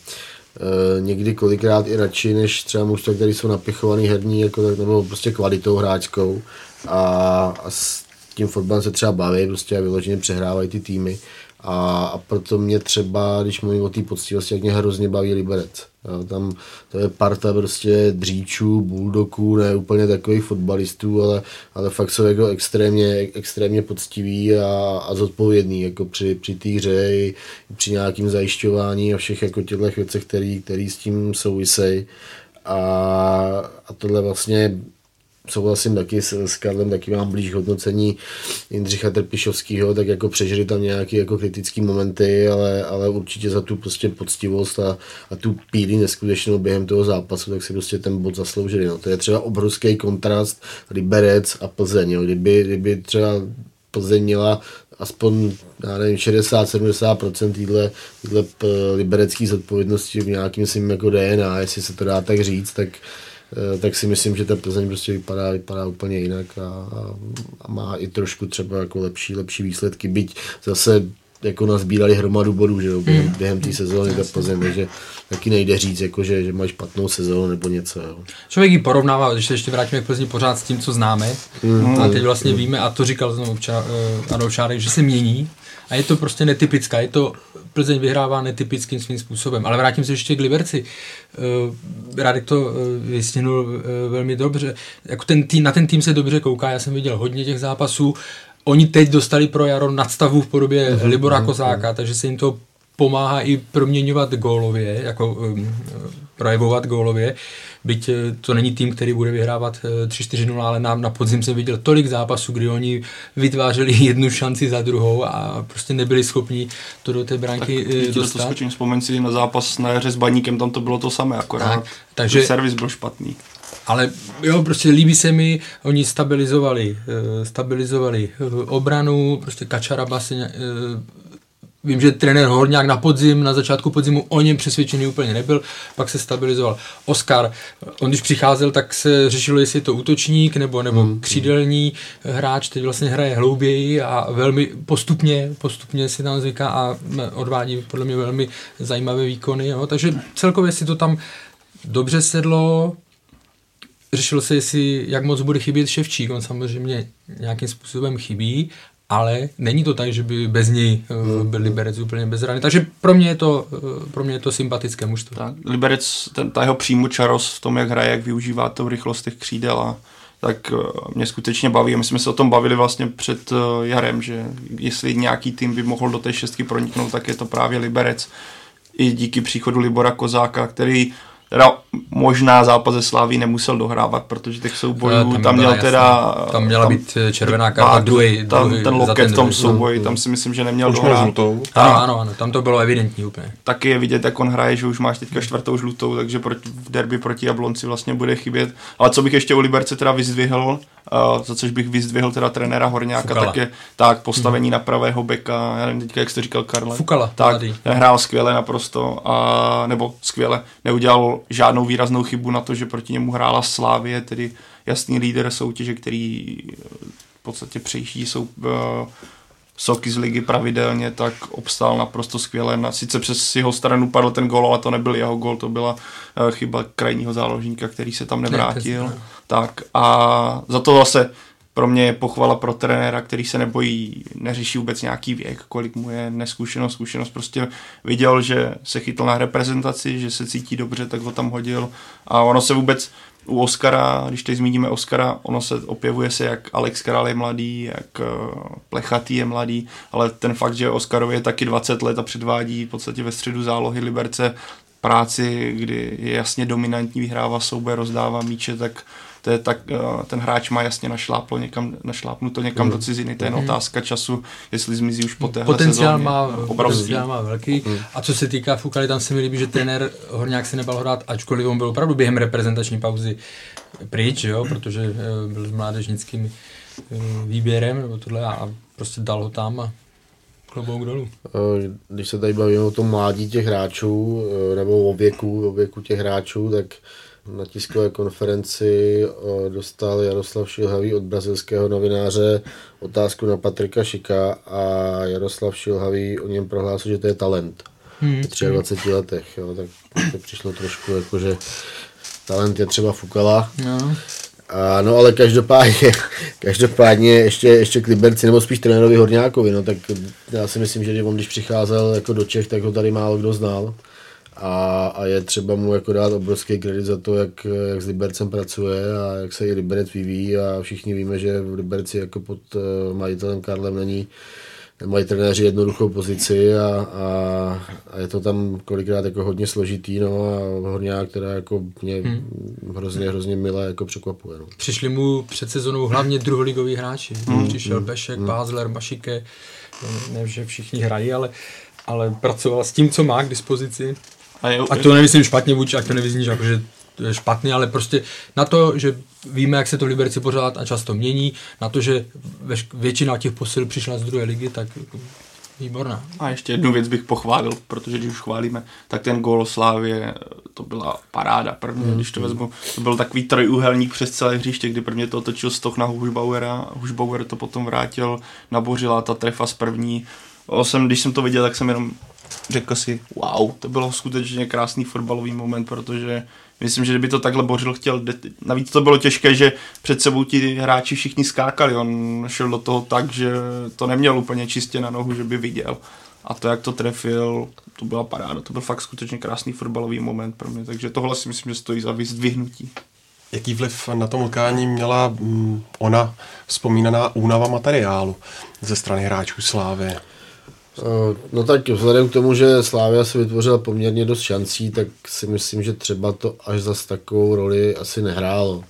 někdy kolikrát i radši, než třeba mužstva, které jsou napichovaný herní, jako, nebo prostě kvalitou hráčkou a, a s tím fotbalem se třeba baví, prostě a vyloženě přehrávají ty týmy. A, a proto mě třeba, když mluvím o té poctivosti, jak mě hrozně baví Liberec. Jo, tam to je parta prostě dříčů, buldoků, ne úplně takových fotbalistů, ale, ale fakt jsou jako extrémně, extrémně poctiví a, a zodpovědní jako při, při té hře i při nějakým zajišťování a všech jako těchto věcech, který s tím souvisejí. A, a tohle vlastně souhlasím taky s, s Karlem, taky mám blíž hodnocení Jindřicha Trpišovského, tak jako přežili tam nějaké jako kritické momenty, ale, ale určitě za tu prostě poctivost a, a tu píli neskutečnou během toho zápasu, tak si prostě ten bod zasloužili. No. To je třeba obrovský kontrast Liberec a Plzeň. Jo. Kdyby, kdyby třeba Plzeň měla aspoň, já nevím, 60-70% týhle, týhle liberecký zodpovědnosti v nějakým svým jako DNA, jestli se to dá tak říct, tak, Eh, tak si myslím, že ta Plzeň prostě vypadá, vypadá úplně jinak a, a, má i trošku třeba jako lepší, lepší výsledky, byť zase jako nazbírali hromadu bodů, že jo, během, mm. během té sezóny ta Plzeň, takže taky nejde říct, jako, že, že máš špatnou sezónu nebo něco. Jo. Člověk ji porovnává, když se ještě vrátíme k Plzni pořád s tím, co známe, mm. a teď vlastně mm. víme, a to říkal znovu uh, Adolf Šárek, že se mění a je to prostě netypická, je to, Plzeň vyhrává netypickým svým způsobem. Ale vrátím se ještě k Liberci. Uh, Radek to uh, vysněnul uh, velmi dobře. Jako ten tým, na ten tým se dobře kouká, já jsem viděl hodně těch zápasů. Oni teď dostali pro Jaro nadstavu v podobě uh-huh, Libora uh-huh. Kozáka, takže se jim to pomáhá i proměňovat gólově, jako projevovat gólově. Byť eh, to není tým, který bude vyhrávat 3-4-0, eh, ale na, na podzim jsem viděl tolik zápasů, kdy oni vytvářeli (laughs) jednu šanci za druhou a prostě nebyli schopni to do té branky tak, eh, dostat. To skočím, vzpomeň si na zápas na jaře s Baníkem, tam to bylo to samé, akorát tak, takže, servis byl špatný. Ale jo, prostě líbí se mi, oni stabilizovali, stabilizovali obranu, prostě Kačaraba se Vím, že trenér Horňák na podzim, na začátku podzimu o něm přesvědčený úplně nebyl, pak se stabilizoval. Oscar, on když přicházel, tak se řešilo, jestli je to útočník nebo, nebo hmm. křídelní hráč, teď vlastně hraje hlouběji a velmi postupně, postupně si tam zvyká a odvádí podle mě velmi zajímavé výkony. Jo. Takže celkově si to tam dobře sedlo, řešilo se, jestli, jak moc bude chybět Ševčík, on samozřejmě nějakým způsobem chybí, ale není to tak, že by bez něj uh, byl Liberec úplně bez rany. Takže pro mě je to, uh, pro mě je to sympatické mužstvo. Tak, Liberec, ten, ta jeho čaros v tom, jak hraje, jak využívá to rychlost těch křídel a tak uh, mě skutečně baví. My jsme se o tom bavili vlastně před jarem, že jestli nějaký tým by mohl do té šestky proniknout, tak je to právě Liberec. I díky příchodu Libora Kozáka, který teda možná zápas ze Sláví nemusel dohrávat, protože těch soubojů tam, tam měl jasný. teda... Tam měla tam, být červená karta, druhý, tam, druhý ten loket v tom souboji, tam si myslím, že neměl už dohrát. Žlutou. Ano, ano, ano, tam to bylo evidentní úplně. Taky je vidět, jak on hraje, že už máš teďka čtvrtou žlutou, takže proti, v derby proti Jablonci vlastně bude chybět. Ale co bych ještě u Liberce teda vyzdvihl, uh, za což bych vyzdvihl teda trenéra Horňáka, Fukala. tak je tak postavení mm. na pravého beka, já nevím teďka, jak jsi to říkal, Karle. Fukala, Tak, mladý. hrál skvěle naprosto, a, nebo skvěle, neudělal žádnou výraznou chybu na to, že proti němu hrála Slávie, tedy jasný líder soutěže, který eh, v podstatě přejíždí jsou uh, soky z ligy pravidelně, tak obstál naprosto skvěle. Na, sice přes jeho stranu padl ten gol, ale to nebyl jeho gol, to byla uh, chyba krajního záložníka, který se tam nevrátil. Ne, tak a za to zase pro mě je pochvala pro trenéra, který se nebojí, neřeší vůbec nějaký věk, kolik mu je neskušenost, zkušenost. Prostě viděl, že se chytl na reprezentaci, že se cítí dobře, tak ho tam hodil. A ono se vůbec u Oscara, když teď zmíníme Oscara, ono se opěvuje se, jak Alex Král je mladý, jak eh, Plechatý je mladý, ale ten fakt, že Oscarovi je taky 20 let a předvádí v podstatě ve středu zálohy Liberce práci, kdy je jasně dominantní, vyhrává souboje, rozdává míče, tak to je tak, eh, ten hráč má jasně našláplo někam, našlápnuto někam do ciziny, to je jen otázka času, jestli zmizí už po téhle Potenciál sezóně. má, obrovský. potenciál má velký. A co se týká Fukaly, tam se mi líbí, že trenér Horňák se nebal hrát, ačkoliv on byl opravdu během reprezentační pauzy pryč, jo, protože eh, byl s mládežnickým eh, výběrem nebo tohle a, prostě dal ho tam a klobouk dolů. Když se tady bavíme o tom mládí těch hráčů, nebo o věku, o věku těch hráčů, tak na tiskové konferenci eh, dostal Jaroslav Šilhavý od brazilského novináře otázku na Patrika Šika a Jaroslav Šilhavý o něm prohlásil, že to je talent. Hmm. V 23 letech, jo, tak to přišlo trošku jako, že talent je třeba Fukala. No. A, no ale každopádně, (laughs) každopádně ještě, ještě k Liberci, nebo spíš trenérovi Horňákovi, no tak já si myslím, že on když přicházel jako do Čech, tak ho tady málo kdo znal. A, a je třeba mu jako dát obrovský kredit za to, jak, jak s Libercem pracuje a jak se i Liberec vyvíjí a všichni víme, že v Liberci jako pod uh, majitelem Karlem není mají trenéři jednoduchou pozici a, a, a, je to tam kolikrát jako hodně složitý, no a Horňák, která jako mě hmm. hrozně, hrozně milé jako překvapuje. No. Přišli mu před sezónou hlavně druholigoví hráči. Hmm. Přišel Pešek, hmm. Pázler, Mašike, ne, že všichni hrají, ale, ale pracoval s tím, co má k dispozici. A, je, A to nemyslím špatně vůči, jak to nevyzní, že jako, že to je špatný, ale prostě na to, že víme, jak se to v Liberci pořád a často mění, na to, že většina těch posil přišla z druhé ligy, tak jako výborná. A ještě jednu věc bych pochválil, protože když už chválíme, tak ten gól Slávě, to byla paráda první, mm. když to vezmu, to byl takový trojúhelník přes celé hřiště, kdy prvně to otočil stok na Hušbauera, Hušbauer to potom vrátil, nabořila ta trefa z první. O, jsem, když jsem to viděl, tak jsem jenom řekl si, wow, to bylo skutečně krásný fotbalový moment, protože myslím, že kdyby to takhle Bořil chtěl, navíc to bylo těžké, že před sebou ti hráči všichni skákali, on šel do toho tak, že to neměl úplně čistě na nohu, že by viděl. A to, jak to trefil, to byla paráda, to byl fakt skutečně krásný fotbalový moment pro mě, takže tohle si myslím, že stojí za vyzdvihnutí. Jaký vliv na tom utkání měla mm, ona vzpomínaná únava materiálu ze strany hráčů Slávy? Eh, No tak vzhledem k tomu, že Slávia si vytvořila poměrně dost šancí, tak si myslím, že třeba to až zas takovou roli asi nehrálo.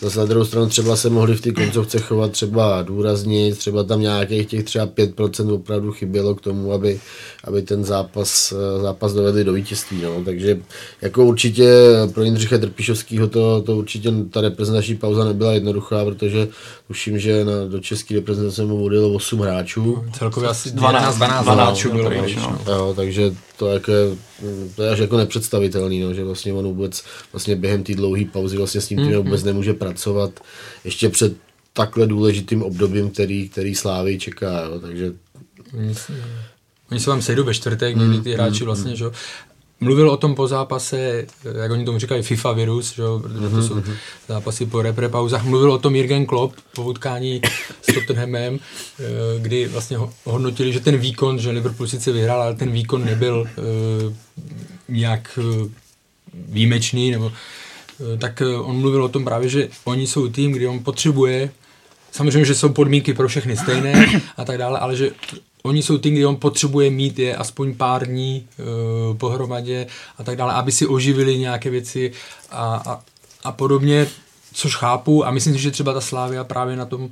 Zase na druhou stranu třeba se mohli v té koncovce chovat třeba důrazněji, třeba tam nějakých těch třeba 5% opravdu chybělo k tomu, aby, aby ten zápas, zápas dovedli do vítězství. No. Takže jako určitě pro Jindřicha Trpišovského to, to určitě ta reprezentační pauza nebyla jednoduchá, protože tuším, že na, do české reprezentace mu vodilo 8 hráčů. Celkově asi 12, 12, 12 12 hráčů bylo pryč, pryč, no. no. Jo, takže to, jako je, to je až jako nepředstavitelný, no, že vlastně on vůbec vlastně během té dlouhé pauzy vlastně s tím týmem vůbec nemůže pracovat. Ještě před takhle důležitým obdobím, který, který Slávy čeká, jo, takže Oni se- vám sejdou ve čtvrtek, někdy ty hráči vlastně, že jo. Mluvil o tom po zápase, jak oni tomu říkají, FIFA virus, že protože to jsou zápasy po repre pauzách. Mluvil o tom Jürgen Klopp po utkání s Tottenhamem, eh, kdy vlastně ho- hodnotili, že ten výkon, že Liverpool sice vyhrál, ale ten výkon nebyl eh, nějak eh, výjimečný, nebo tak on mluvil o tom právě, že oni jsou tým, kdy on potřebuje Samozřejmě, že jsou podmínky pro všechny stejné a tak dále, ale že oni jsou tým, kdy on potřebuje mít je aspoň pár dní uh, pohromadě a tak dále, aby si oživili nějaké věci a, a, a podobně, což chápu a myslím si, že třeba ta Slávia právě na tom uh,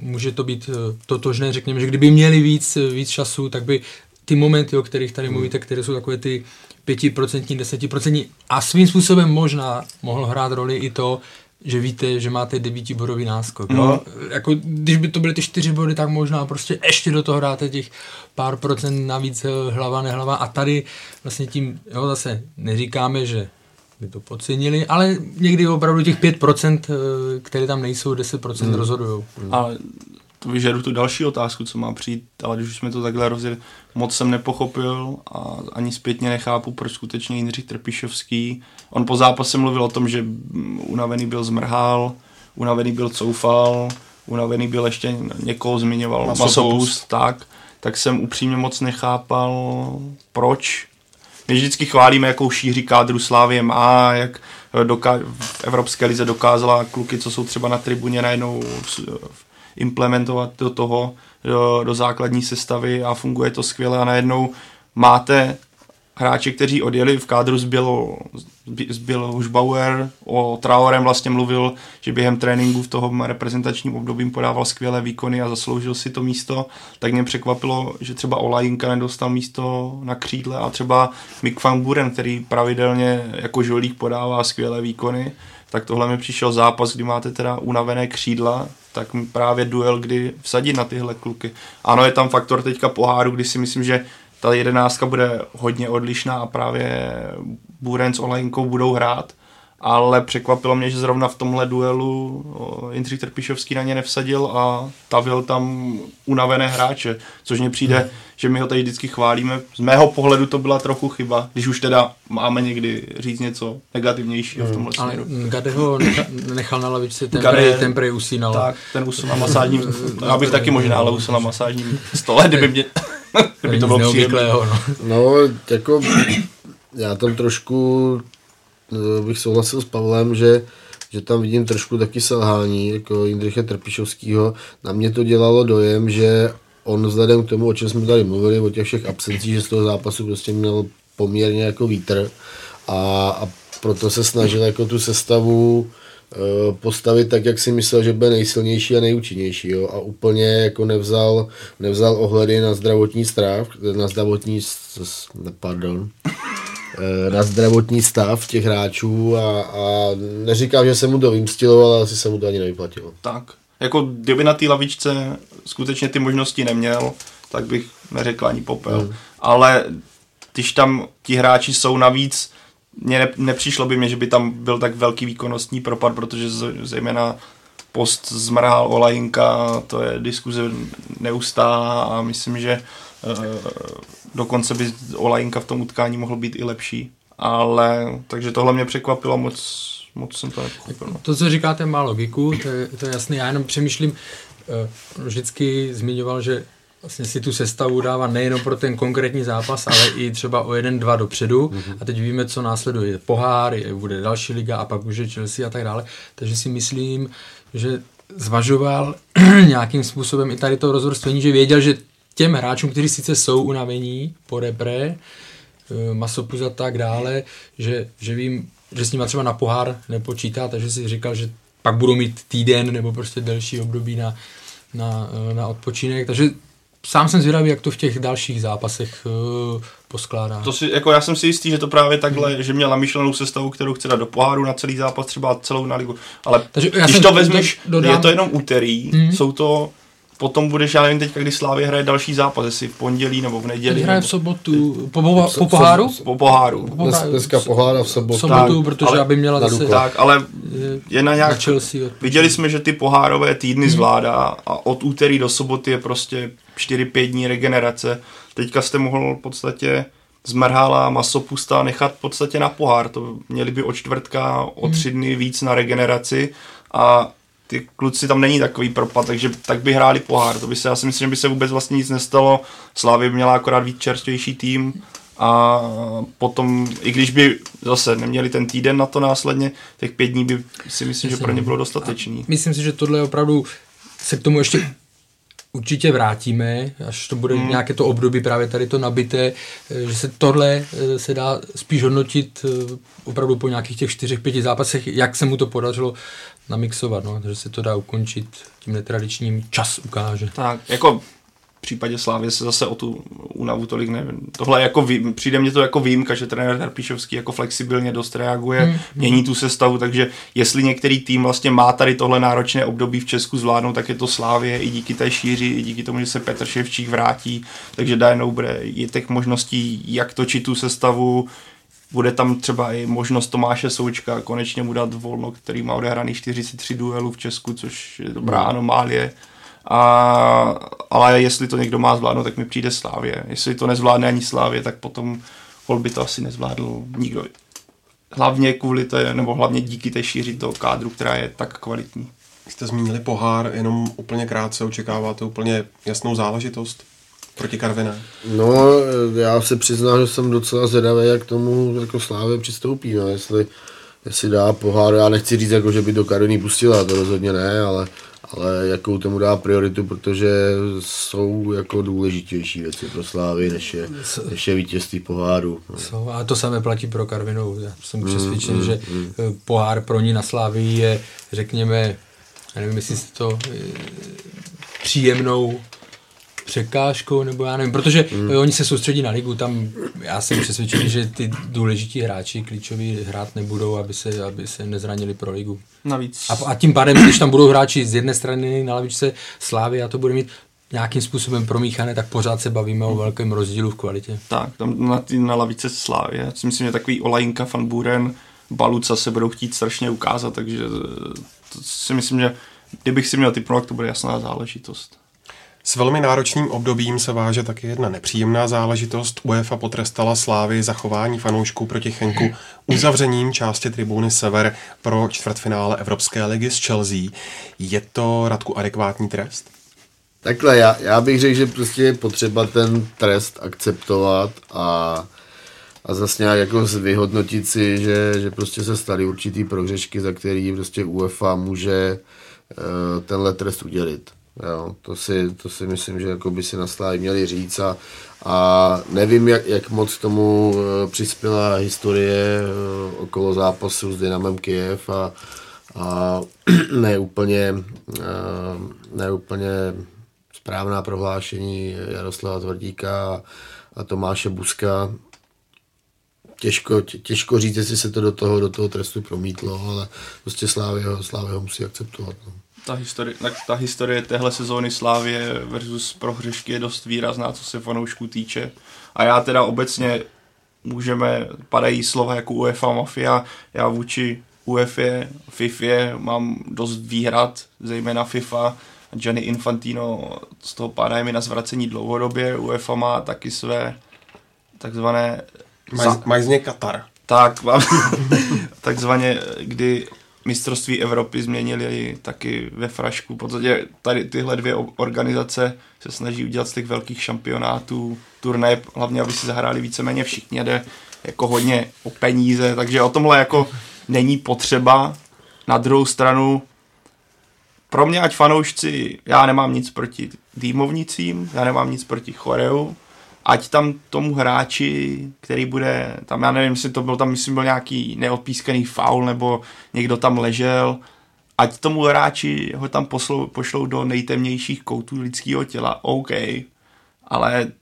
může to být uh, totožné, řekněme, že kdyby měli víc, víc času, tak by ty momenty, o kterých tady mluvíte, které jsou takové ty 5%, 10% a svým způsobem možná mohlo hrát roli i to, že víte, že máte devítibodový náskok. No. Jako, když by to byly ty čtyři body, tak možná prostě ještě do toho dáte těch pár procent navíc eh, hlava, nehlava. A tady vlastně tím, jo, zase neříkáme, že by to podcenili, ale někdy opravdu těch 5%, eh, které tam nejsou, 10% hmm. rozhodují. Ale to vyžadu tu další otázku, co má přijít, ale když už jsme to takhle rozjeli, moc jsem nepochopil a ani zpětně nechápu, proč skutečně Jindřich Trpišovský, on po zápase mluvil o tom, že unavený byl zmrhal, unavený byl coufal, unavený byl ještě někoho zmiňoval, masopust, tak, tak jsem upřímně moc nechápal, proč. My vždycky chválíme, jakou šíří kádru Slávě má, jak doká- v Evropské lize dokázala kluky, co jsou třeba na tribuně, najednou implementovat do toho, do, do základní sestavy a funguje to skvěle. A najednou máte hráči, kteří odjeli v kádru zbyl, zbyl Hušbauer, o Traorem vlastně mluvil, že během tréninku v toho reprezentačním období podával skvělé výkony a zasloužil si to místo, tak mě překvapilo, že třeba Olajinka nedostal místo na křídle a třeba Mick van Buren, který pravidelně jako žolík podává skvělé výkony, tak tohle mi přišel zápas, kdy máte teda unavené křídla, tak právě duel, kdy vsadit na tyhle kluky. Ano, je tam faktor teďka poháru, kdy si myslím, že ta jedenáctka bude hodně odlišná a právě Buren s Olajinkou budou hrát, ale překvapilo mě, že zrovna v tomhle duelu Jindřich Trpišovský na ně nevsadil a tavil tam unavené hráče, což mně přijde, hmm. že my ho tady vždycky chválíme. Z mého pohledu to byla trochu chyba, když už teda máme někdy říct něco negativnějšího hmm. v tomhle směru. Ale Gade ho nechal na lavičce, ten Gade, prej, ten prej usínal. Tak, ten usínal na masádním, já bych taky možná, ale usínal na masádním stole, kdyby mě... kdyby to bylo příjemné. No. no, jako já tam trošku bych souhlasil s Pavlem, že, že tam vidím trošku taky selhání jako Jindřicha Trpišovského. Na mě to dělalo dojem, že on vzhledem k tomu, o čem jsme tady mluvili, o těch všech absencích, že z toho zápasu prostě měl poměrně jako vítr a, a proto se snažil jako tu sestavu eh, postavit tak, jak si myslel, že bude nejsilnější a nejúčinnější. Jo? A úplně jako nevzal, nevzal ohledy na zdravotní stráv, na zdravotní, pardon, Eh, na zdravotní stav těch hráčů a, a neříkám, že se mu to vymstilo, ale asi se mu to ani nevyplatilo. Tak, jako kdyby na té lavičce skutečně ty možnosti neměl, tak bych neřekl ani popel. Hmm. Ale když tam ti hráči jsou navíc, mně ne, nepřišlo by mě, že by tam byl tak velký výkonnostní propad, protože z, zejména post zmrhal Olajinka, to je diskuze neustálá a myslím, že dokonce by Olajinka v tom utkání mohl být i lepší. Ale, takže tohle mě překvapilo moc, moc jsem to nepochopil. No. To, co říkáte, má logiku, to je, to je jasné. Já jenom přemýšlím, uh, vždycky zmiňoval, že vlastně si tu sestavu dává nejenom pro ten konkrétní zápas, ale i třeba o jeden, dva dopředu. Mm-hmm. A teď víme, co následuje. Pohár, je, bude další liga a pak už je Chelsea a tak dále. Takže si myslím, že zvažoval (clears throat) nějakým způsobem i tady to rozvrstvení, že věděl, že těm hráčům, kteří sice jsou unavení po repre, eh, masopus a tak dále, že, že vím, že s nima třeba na pohár nepočítá, takže si říkal, že pak budou mít týden nebo prostě delší období na, na, eh, na odpočinek, takže sám jsem zvědavý, jak to v těch dalších zápasech uh, poskládá. To si, jako já jsem si jistý, že to právě takhle, hmm. že měl namýšlenou sestavu, kterou chce dát do poháru na celý zápas, třeba celou na ligu. Ale Takže když to vezmeš, do, dodám... je to jenom úterý, hmm. jsou to potom budeš, já nevím teď, kdy Slávě hraje další zápas, jestli v pondělí nebo v neděli. Teď hraje v sobotu, po, po, po poháru? Po poháru. Dnes, dneska pohára v sobotu. V sobotu, tak, protože ale, aby měla zase... Tak, ale je na nějak... Na Chelsea, viděli jsme, že ty pohárové týdny hmm. zvládá a od úterý do soboty je prostě 4-5 dní regenerace. Teďka jste mohl v podstatě zmrhala masopusta nechat v podstatě na pohár. To měli by od čtvrtka o tři dny víc na regeneraci a ty kluci tam není takový propad, takže tak by hráli pohár. To by se, já si myslím, že by se vůbec vlastně nic nestalo. Slávy měla akorát víc čerstvější tým a potom, i když by zase neměli ten týden na to následně, těch pět dní by si myslím, že pro ně bylo dostatečný. Myslím si, že tohle je opravdu se k tomu ještě určitě vrátíme, až to bude hmm. nějaké to období právě tady to nabité, že se tohle eh, se dá spíš hodnotit eh, opravdu po nějakých těch čtyřech, pěti zápasech, jak se mu to podařilo namixovat, no, že se to dá ukončit tím netradičním čas ukáže. Tak, jako případě Slávě se zase o tu únavu tolik nevím. Tohle jako vý, přijde mně to jako výjimka, že trenér Herpišovský jako flexibilně dost reaguje, hmm. mění tu sestavu, takže jestli některý tým vlastně má tady tohle náročné období v Česku zvládnout, tak je to Slávě i díky té šíři, i díky tomu, že se Petr Ševčík vrátí, takže dá bude je těch možností, jak točit tu sestavu, bude tam třeba i možnost Tomáše Součka konečně mu dát volno, který má odehraný 43 duelů v Česku, což je dobrá hmm. anomálie. A, ale jestli to někdo má zvládnout, tak mi přijde Slávě. Jestli to nezvládne ani Slávě, tak potom Hol by to asi nezvládl nikdo. Hlavně kvůli té, nebo hlavně díky té šíři toho kádru, která je tak kvalitní. Jste zmínili pohár, jenom úplně krátce očekáváte úplně jasnou záležitost proti Karviné? No, já se přiznám, že jsem docela zvědavý, jak tomu jako Slávě přistoupí, no, jestli, jestli dá pohár, já nechci říct, jako, že by do Karviny pustila, to rozhodně ne, ale ale jakou tomu dá prioritu, protože jsou jako důležitější věci pro Slávy, než je, než je vítězství poháru. Jsou, a to samé platí pro Karvinou. Já jsem mm, přesvědčen, mm, že mm. pohár pro ní na Slávy je, řekněme, já nevím, jestli to eh, příjemnou překážkou, nebo já nevím, protože mm. oni se soustředí na ligu, tam já jsem přesvědčený, že ty důležití hráči klíčoví hrát nebudou, aby se, aby se nezranili pro ligu. Navíc. A, a tím pádem, když tam budou hráči z jedné strany na lavičce Slávy a to bude mít nějakým způsobem promíchané, tak pořád se bavíme o velkém rozdílu v kvalitě. Tak, tam na, tý, na lavice Slávy. Já si myslím, že takový Olajinka, Van Buren, Baluca se budou chtít strašně ukázat, takže to si myslím, že kdybych si měl typnout, to bude jasná záležitost. S velmi náročným obdobím se váže taky jedna nepříjemná záležitost. UEFA potrestala Slávy zachování fanoušků proti Chenku uzavřením části tribuny Sever pro čtvrtfinále Evropské ligy s Chelsea. Je to, Radku, adekvátní trest? Takhle, já, já bych řekl, že prostě je potřeba ten trest akceptovat a, a zase nějak jako vyhodnotit si, že, že prostě se staly určitý prohřešky, za který prostě UEFA může uh, tenhle trest udělit. Jo, to, si, to si myslím, že jako by si na měli říct a, a nevím, jak, jak moc tomu uh, přispěla historie uh, okolo zápasu s Dynamem Kiev a, a (clears throat) ne úplně, uh, ne úplně správná prohlášení Jaroslava Tvrdíka a, Tomáše Buska. Těžko, tě, těžko říct, jestli se to do toho, do toho trestu promítlo, ale prostě Slávě ho, Slávě ho musí akceptovat. No ta historie, ta historie téhle sezóny Slávě versus prohřešky je dost výrazná, co se fanoušků týče. A já teda obecně můžeme, padají slova jako UEFA Mafia, já vůči UEFA, FIFA mám dost výhrad, zejména FIFA. Gianni Infantino z toho padají mi na zvracení dlouhodobě, UEFA má taky své takzvané... Mají z něj Katar. Tak, mám (laughs) takzvaně, kdy mistrovství Evropy změnili taky ve frašku. V podstatě tady tyhle dvě organizace se snaží udělat z těch velkých šampionátů turné, hlavně aby si zahráli víceméně všichni, jde jako hodně o peníze, takže o tomhle jako není potřeba. Na druhou stranu, pro mě ať fanoušci, já nemám nic proti týmovnicím, já nemám nic proti choreu, ať tam tomu hráči, který bude, tam já nevím, jestli to byl tam, myslím, byl nějaký neodpískaný faul, nebo někdo tam ležel, ať tomu hráči ho tam poslou, pošlou do nejtemnějších koutů lidského těla, OK, ale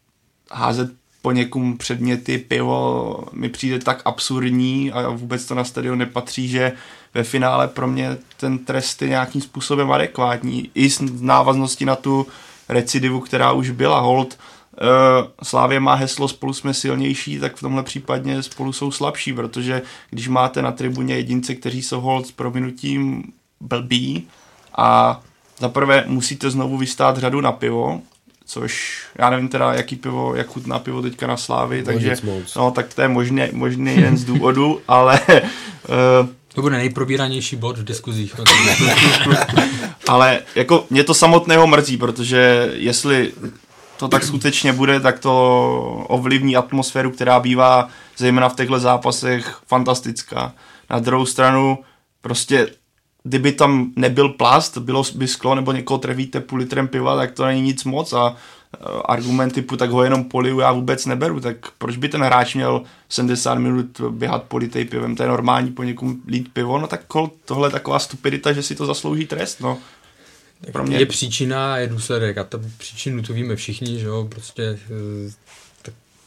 házet po někom předměty, pivo mi přijde tak absurdní a vůbec to na stadion nepatří, že ve finále pro mě ten trest je nějakým způsobem adekvátní. I s návaznosti na tu recidivu, která už byla. Hold, Slávě má heslo spolu jsme silnější, tak v tomhle případě spolu jsou slabší, protože když máte na tribuně jedince, kteří jsou hold s prominutím blbí a zaprvé musíte znovu vystát řadu na pivo, což já nevím teda, jaký pivo, jak chutná pivo teďka na Slávy, no, takže no, tak to je možný, možný jeden z důvodů, (laughs) ale uh, to bude nejprobíranější bod v diskuzích. (laughs) (laughs) ale jako mě to samotného mrzí, protože jestli to tak skutečně bude, tak to ovlivní atmosféru, která bývá zejména v těchto zápasech fantastická. Na druhou stranu prostě kdyby tam nebyl plast, bylo by sklo nebo někoho trevíte půl litrem piva, tak to není nic moc a e, argument typu tak ho jenom poliju já vůbec neberu, tak proč by ten hráč měl 70 minut běhat politej pivem, to je normální po někom lít pivo, no tak tohle je taková stupidita, že si to zaslouží trest, no. Pro mě... Je příčina a je důsledek. A ta příčinu to víme všichni, že jo, prostě eh,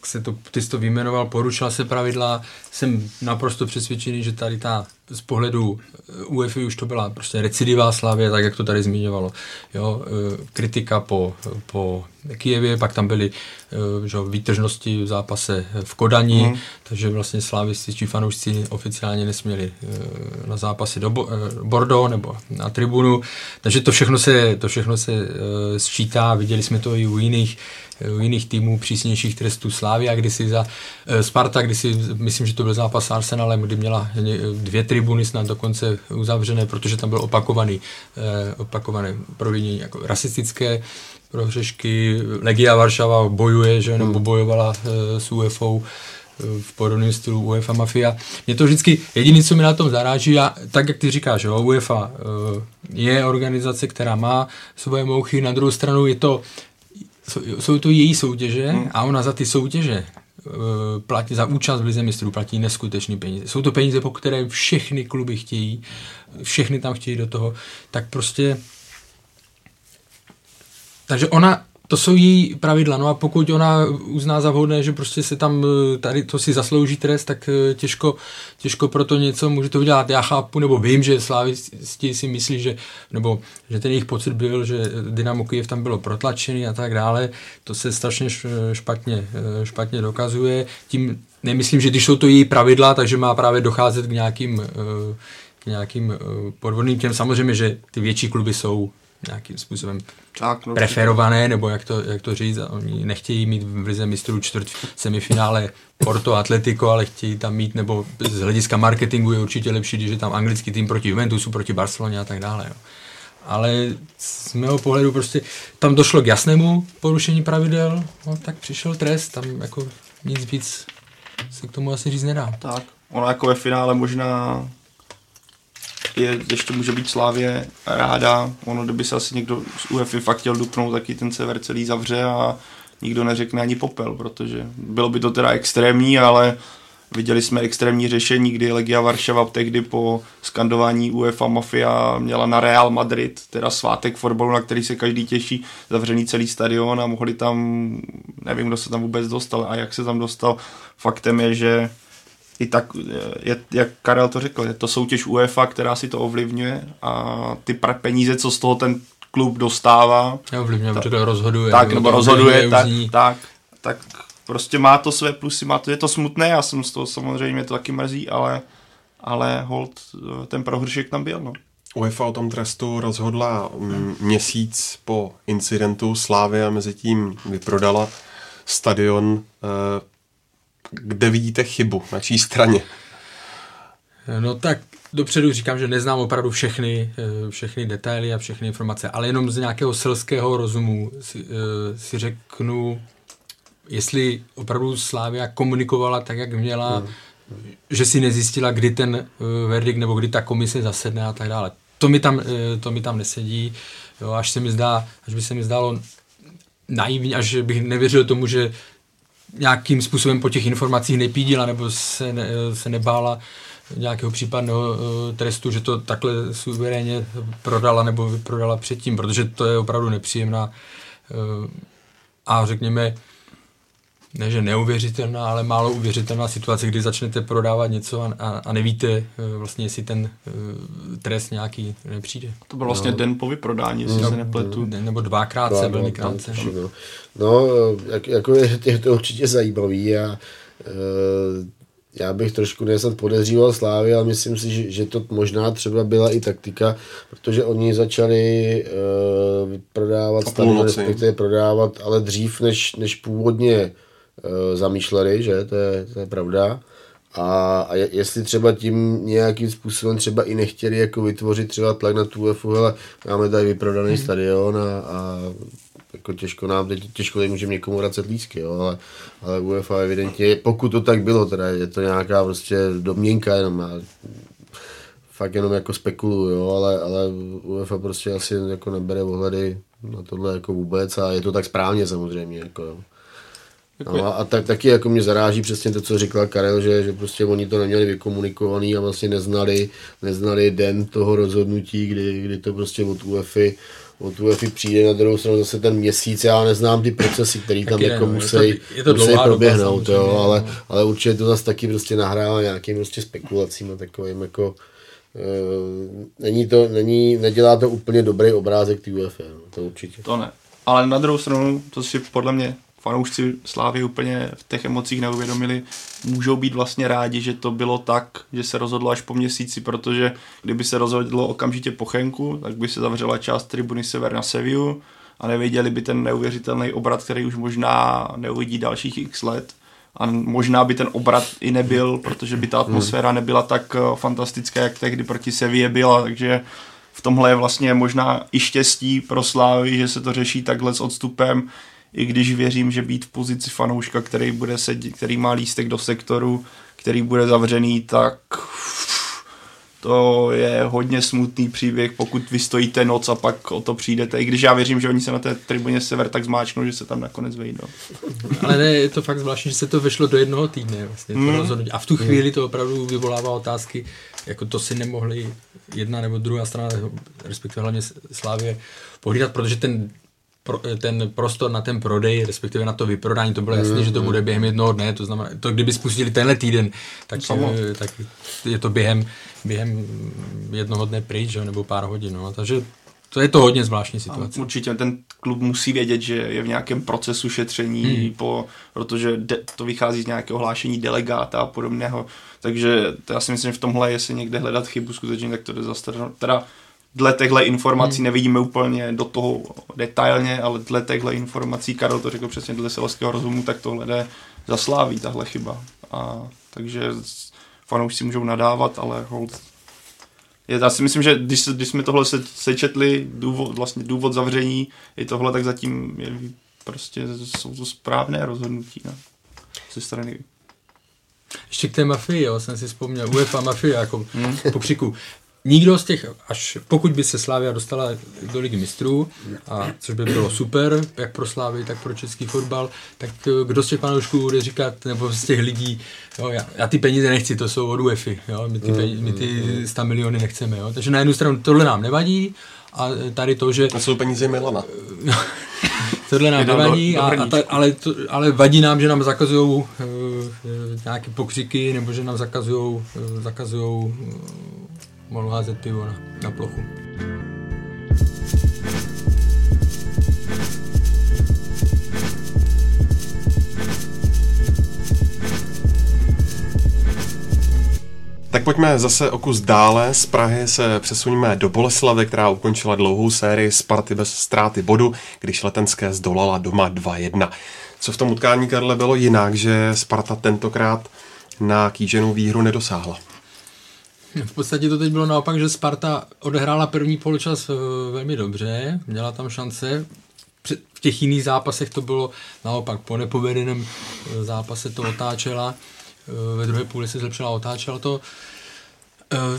se to, ty jsi to vyjmenoval, porušila se pravidla, jsem naprosto přesvědčený, že tady ta z pohledu eh, UEFI už to byla prostě recidivá Slávě, tak jak to tady zmiňovalo. Jo, eh, kritika po, po Kijevě, pak tam byly eh, že, výtržnosti v zápase v Kodani, mm. takže vlastně slávisti či fanoušci oficiálně nesměli na zápasy do Bordeaux nebo na tribunu, takže to všechno se, to všechno se sčítá, viděli jsme to i u jiných jiných týmů přísnějších trestů Slávia, kdysi za Sparta, kdysi, myslím, že to byl zápas s Arsenalem, kdy měla dvě tribuny snad dokonce uzavřené, protože tam byl opakovaný, eh, opakované provinění jako rasistické prohřešky. Legia Varšava bojuje, že, nebo hmm. bojovala eh, s UFO eh, v podobném stylu UEFA Mafia. Mě to vždycky, jediné, co mi na tom zaráží, a tak, jak ty říkáš, jo, UEFA je organizace, která má svoje mouchy, na druhou stranu je to, jsou to její soutěže hmm. a ona za ty soutěže Eh, platí za účast v Lize mistrů platí neskutečné peníze. Jsou to peníze, po které všechny kluby chtějí, všechny tam chtějí do toho, tak prostě takže ona to jsou její pravidla, no a pokud ona uzná za vhodné, že prostě se tam eh, tady to si zaslouží trest, tak eh, těžko, těžko pro to něco může to udělat. Já chápu, nebo vím, že slávisti si myslí, že, nebo že ten jejich pocit byl, že Dynamo Kyjev tam bylo protlačený a tak dále. To se strašně špatně, eh, špatně dokazuje. Tím nemyslím, že když jsou to její pravidla, takže má právě docházet k nějakým, k nějakým podvodným těm. Samozřejmě, že ty větší kluby jsou nějakým způsobem tak, no, preferované, nebo jak to, jak to říct, oni nechtějí mít v lize mistrů čtvrt semifinále Porto Atletico, ale chtějí tam mít, nebo z hlediska marketingu je určitě lepší, když je tam anglický tým proti Juventusu, proti Barceloně a tak dále. Jo. Ale z mého pohledu prostě tam došlo k jasnému porušení pravidel, no, tak přišel trest, tam jako nic víc se k tomu asi říct nedá. Tak, ono jako ve finále možná je, ještě může být Slávě ráda. Ono, kdyby se asi někdo z UEFI fakt chtěl dupnout, taky ten sever celý zavře a nikdo neřekne ani popel, protože bylo by to teda extrémní, ale viděli jsme extrémní řešení, kdy Legia Varšava tehdy po skandování UEFA Mafia měla na Real Madrid, teda svátek fotbalu, na který se každý těší, zavřený celý stadion a mohli tam, nevím, kdo se tam vůbec dostal a jak se tam dostal. Faktem je, že i tak, je, jak Karel to řekl, je to soutěž UEFA, která si to ovlivňuje a ty peníze, co z toho ten klub dostává. Ovlivňuje, protože to rozhoduje. Tak, nebo rozhoduje, tak, tak, tak prostě má to své plusy, má to, je to smutné, já jsem z toho samozřejmě to taky mrzí, ale, ale hold, ten prohršek tam byl, no. UEFA o tom trestu rozhodla měsíc po incidentu Slávia mezi tím vyprodala stadion eh, kde vidíte chybu, na čí straně? No tak dopředu říkám, že neznám opravdu všechny, eh, všechny detaily a všechny informace, ale jenom z nějakého selského rozumu si, eh, si řeknu, jestli opravdu Slávia komunikovala tak, jak měla, hmm. že si nezjistila, kdy ten eh, verdikt nebo kdy ta komise zasedne a tak dále. To mi tam, to mi tam nesedí, jo, až se mi zdá, až by se mi zdálo naivní, až bych nevěřil tomu, že nějakým způsobem po těch informacích nepídila nebo se, ne, se nebála nějakého případného uh, trestu, že to takhle suverénně prodala nebo vyprodala předtím, protože to je opravdu nepříjemná uh, a řekněme ne, že neuvěřitelná, ale málo uvěřitelná situace, kdy začnete prodávat něco a, a, a nevíte eh, vlastně, jestli ten uh, trest nějaký nepřijde. To byl vlastně no. den po vyprodání, jestli no, se nepletu. Ne, nebo dvakrát se velmi krátce. No, no jak, jako je, je to určitě zajímavý a uh, já bych trošku nesad podezříval Slávy, ale myslím si, že, že to možná třeba byla i taktika, protože oni začali uh, prodávat stadion, respektive prodávat, ale dřív, než, než původně zamýšleli, že to je, to je pravda. A, a jestli třeba tím nějakým způsobem třeba i nechtěli jako vytvořit třeba tlak na tu UEFu, ale máme tady vyprodaný hmm. stadion a, a jako těžko nám, teď těžko teď můžeme někomu vracet lísky, jo, ale, ale UEFA evidentně, pokud to tak bylo, teda je to nějaká prostě domněnka jenom, a fakt jenom jako spekuluju, jo, ale, ale UEFA prostě asi jako nebere ohledy na tohle jako vůbec a je to tak správně samozřejmě, jako jo. No a tak, taky jako mě zaráží přesně to, co říkal Karel, že, že prostě oni to neměli vykomunikovaný a vlastně neznali, neznali den toho rozhodnutí, kdy, kdy to prostě od UEFI od UEFI přijde na druhou stranu zase ten měsíc, já neznám ty procesy, které tam jako no, musí, je to- je to musí dlouhá doba proběhnout, jo, samozřejmě, ale, no. ale určitě to zase taky prostě nahrává nějakým prostě spekulacím a takovým jako Uh, není to, není, nedělá to úplně dobrý obrázek té UEFA, no, to určitě. To ne. Ale na druhou stranu, to si podle mě fanoušci Slávy úplně v těch emocích neuvědomili, můžou být vlastně rádi, že to bylo tak, že se rozhodlo až po měsíci, protože kdyby se rozhodlo okamžitě po Chenku, tak by se zavřela část tribuny Sever na Seviu a nevěděli by ten neuvěřitelný obrat, který už možná neuvidí dalších x let. A možná by ten obrat i nebyl, protože by ta atmosféra nebyla tak eh, fantastická, jak tehdy proti Sevě byla, takže v tomhle je vlastně možná i štěstí pro Slávy, že se to řeší takhle s odstupem, i když věřím, že být v pozici fanouška, který, bude sedět, který má lístek do sektoru, který bude zavřený, tak to je hodně smutný příběh, pokud vy stojíte noc a pak o to přijdete. I když já věřím, že oni se na té tribuně sever tak zmáčknou, že se tam nakonec vejdou. Ale ne, je to fakt zvláštní, že se to vešlo do jednoho týdne. Vlastně, to Mm. rozhodnutí. A v tu chvíli to opravdu vyvolává otázky, jako to si nemohli jedna nebo druhá strana, respektive hlavně Slávě, pohlídat, protože ten pro, ten prostor na ten prodej, respektive na to vyprodání, to bylo jasné, že to bude během jednoho dne, to znamená, to kdyby spustili tenhle týden, tak, Samo. eh, tak je to během, během jednoho dne pryč, jo, nebo pár hodin, no. takže to je to hodně zvláštní situace. Určitě ten klub musí vědět, že je v nějakém procesu šetření, hmm. po, protože de, to vychází z nějakého hlášení delegáta a podobného. Takže to já si myslím, že v tomhle, jestli někde hledat chybu skutečně, tak to jde zase teda dle těchto informací hmm. nevidíme úplně do toho detailně, ale dle těchto informací, Karel to řekl přesně dle selského rozumu, tak tohle jde zasláví, tahle chyba. A, takže fanoušci můžou nadávat, ale hold, je, já si myslím, že když, když jsme tohle se, sečetli, důvod, vlastně důvod zavření i tohle, tak zatím je prostě jsou to správné rozhodnutí no, ze strany. Ještě k té mafii, jo, jsem si vzpomněl, UEFA mafia, jako hmm. pokřiku. Nikdo z těch, až pokud by se Slávia dostala do ligy mistrů, a což by bylo super, jak pro Slávy, tak pro český fotbal, tak eh, kdo z těch panoušků bude říkat, nebo z těch lidí, jo, já, já ty peníze nechci, to jsou od UEFI, jo, my ty, peníze, my ty 100 miliony nechceme. Jo. Takže na jednu stranu tohle nám nevadí, a tady to, že... A jsou peníze Milana. (laughs) Tohle nám nevadí, a, a ta, ale, to, ale vadí nám, že nám zakazují uh, nějaké pokřiky, nebo že nám zakazují uh, zakazujou, uh, mohl házet pivo na, na plochu. Tak pojďme zase o kus dále. Z Prahy se přesuníme do Boleslavy, která ukončila dlouhou sérii Sparty bez ztráty bodu, když Letenské zdolala doma 2-1. Co v tom utkání, Karle, bylo jinak, že Sparta tentokrát na kýženou výhru nedosáhla? V podstatě to teď bylo naopak, že Sparta odehrála první poločas velmi dobře, měla tam šance. V těch jiných zápasech to bylo naopak, po nepovedeném zápase to otáčela, ve druhé půli se zlepšila, otáčela to.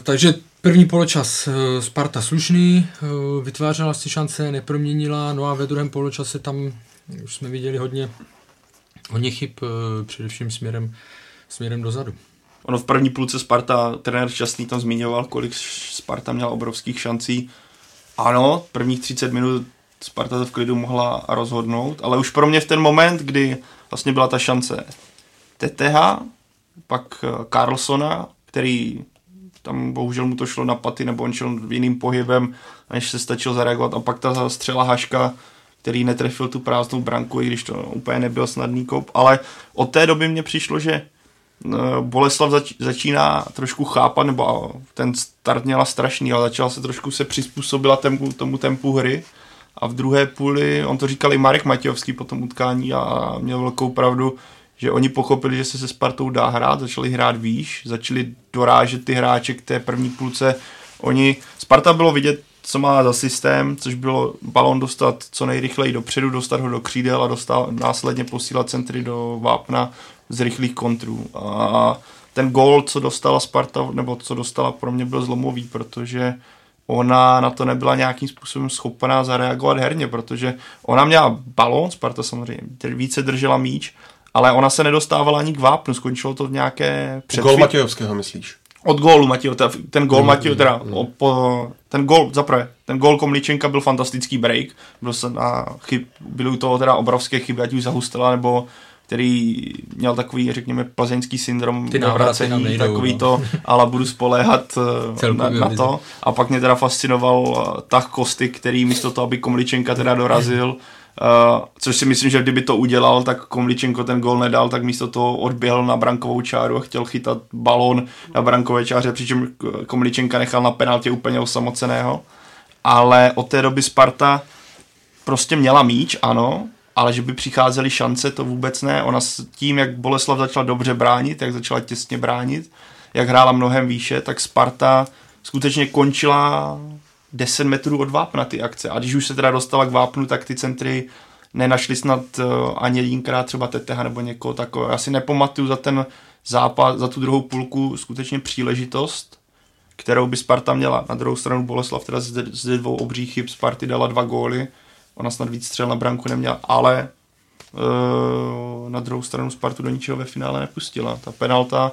Takže první poločas Sparta slušný, vytvářela si šance, neproměnila, no a ve druhém poločase tam už jsme viděli hodně, hodně chyb, především směrem, směrem dozadu. Ono v první půlce Sparta, trenér Šťastný tam zmiňoval, kolik Sparta měla obrovských šancí. Ano, prvních 30 minut Sparta to v klidu mohla rozhodnout, ale už pro mě v ten moment, kdy vlastně byla ta šance TTH, pak Carlsona, který tam bohužel mu to šlo na paty, nebo on šel jiným pohybem, než se stačil zareagovat. A pak ta střela Haška, který netrefil tu prázdnou branku, i když to úplně nebyl snadný kop. Ale od té doby mně přišlo, že Boleslav zač- začíná trošku chápat, nebo ten start měla strašný, ale začala se trošku se přizpůsobila tempu, tomu tempu hry. A v druhé půli, on to říkal i Marek Matějovský po tom utkání a měl velkou pravdu, že oni pochopili, že se se Spartou dá hrát, začali hrát výš, začali dorážet ty hráče k té první půlce. Oni, Sparta bylo vidět, co má za systém, což bylo balon dostat co nejrychleji dopředu, dostat ho do křídel a dostat, následně posílat centry do vápna z rychlých kontrů. A ten gol, co dostala Sparta, nebo co dostala, pro mě byl zlomový, protože ona na to nebyla nějakým způsobem schopná zareagovat herně, protože ona měla balón, Sparta samozřejmě více držela míč, ale ona se nedostávala ani k vápnu, skončilo to v nějaké předfí... Gol Matějovského myslíš? od gólu Matěj, ten gól mm, teda mm. po, ten gól, zaprvé, ten gól Komličenka byl fantastický break, byl se na chyb, byly u toho teda obrovské chyby, ať už zahustila, nebo který měl takový, řekněme, plzeňský syndrom Ty navracení, takový no. to, ale budu spoléhat eh, na, na, to. A pak mě teda fascinoval eh, tah Kosty, který místo toho, aby Komličenka teda dorazil, Uh, což si myslím, že kdyby to udělal, tak Komličenko ten gol nedal, tak místo toho odběhl na brankovou čáru a chtěl chytat balón na brankové čáře, přičem Komličenka nechal na penaltě úplně osamoceného. Ale od té doby Sparta prostě měla míč, ano, ale že by přicházely šance, to vůbec ne. Ona s tím, jak Boleslav začala dobře bránit, jak začala těsně bránit, jak hrála mnohem výše, tak Sparta skutečně končila 10 metrů od vápna ty akce. A když už se teda dostala k vápnu, tak ty centry nenašli snad uh, ani jedinkrát třeba Teteha nebo někoho takového. Já si nepamatuju za ten zápas, za tu druhou půlku skutečně příležitost, kterou by Sparta měla. Na druhou stranu Boleslav teda ze dvou obřích chyb Sparty dala dva góly. Ona snad víc střel na branku neměla, ale uh, na druhou stranu Spartu do ničeho ve finále nepustila. Ta penalta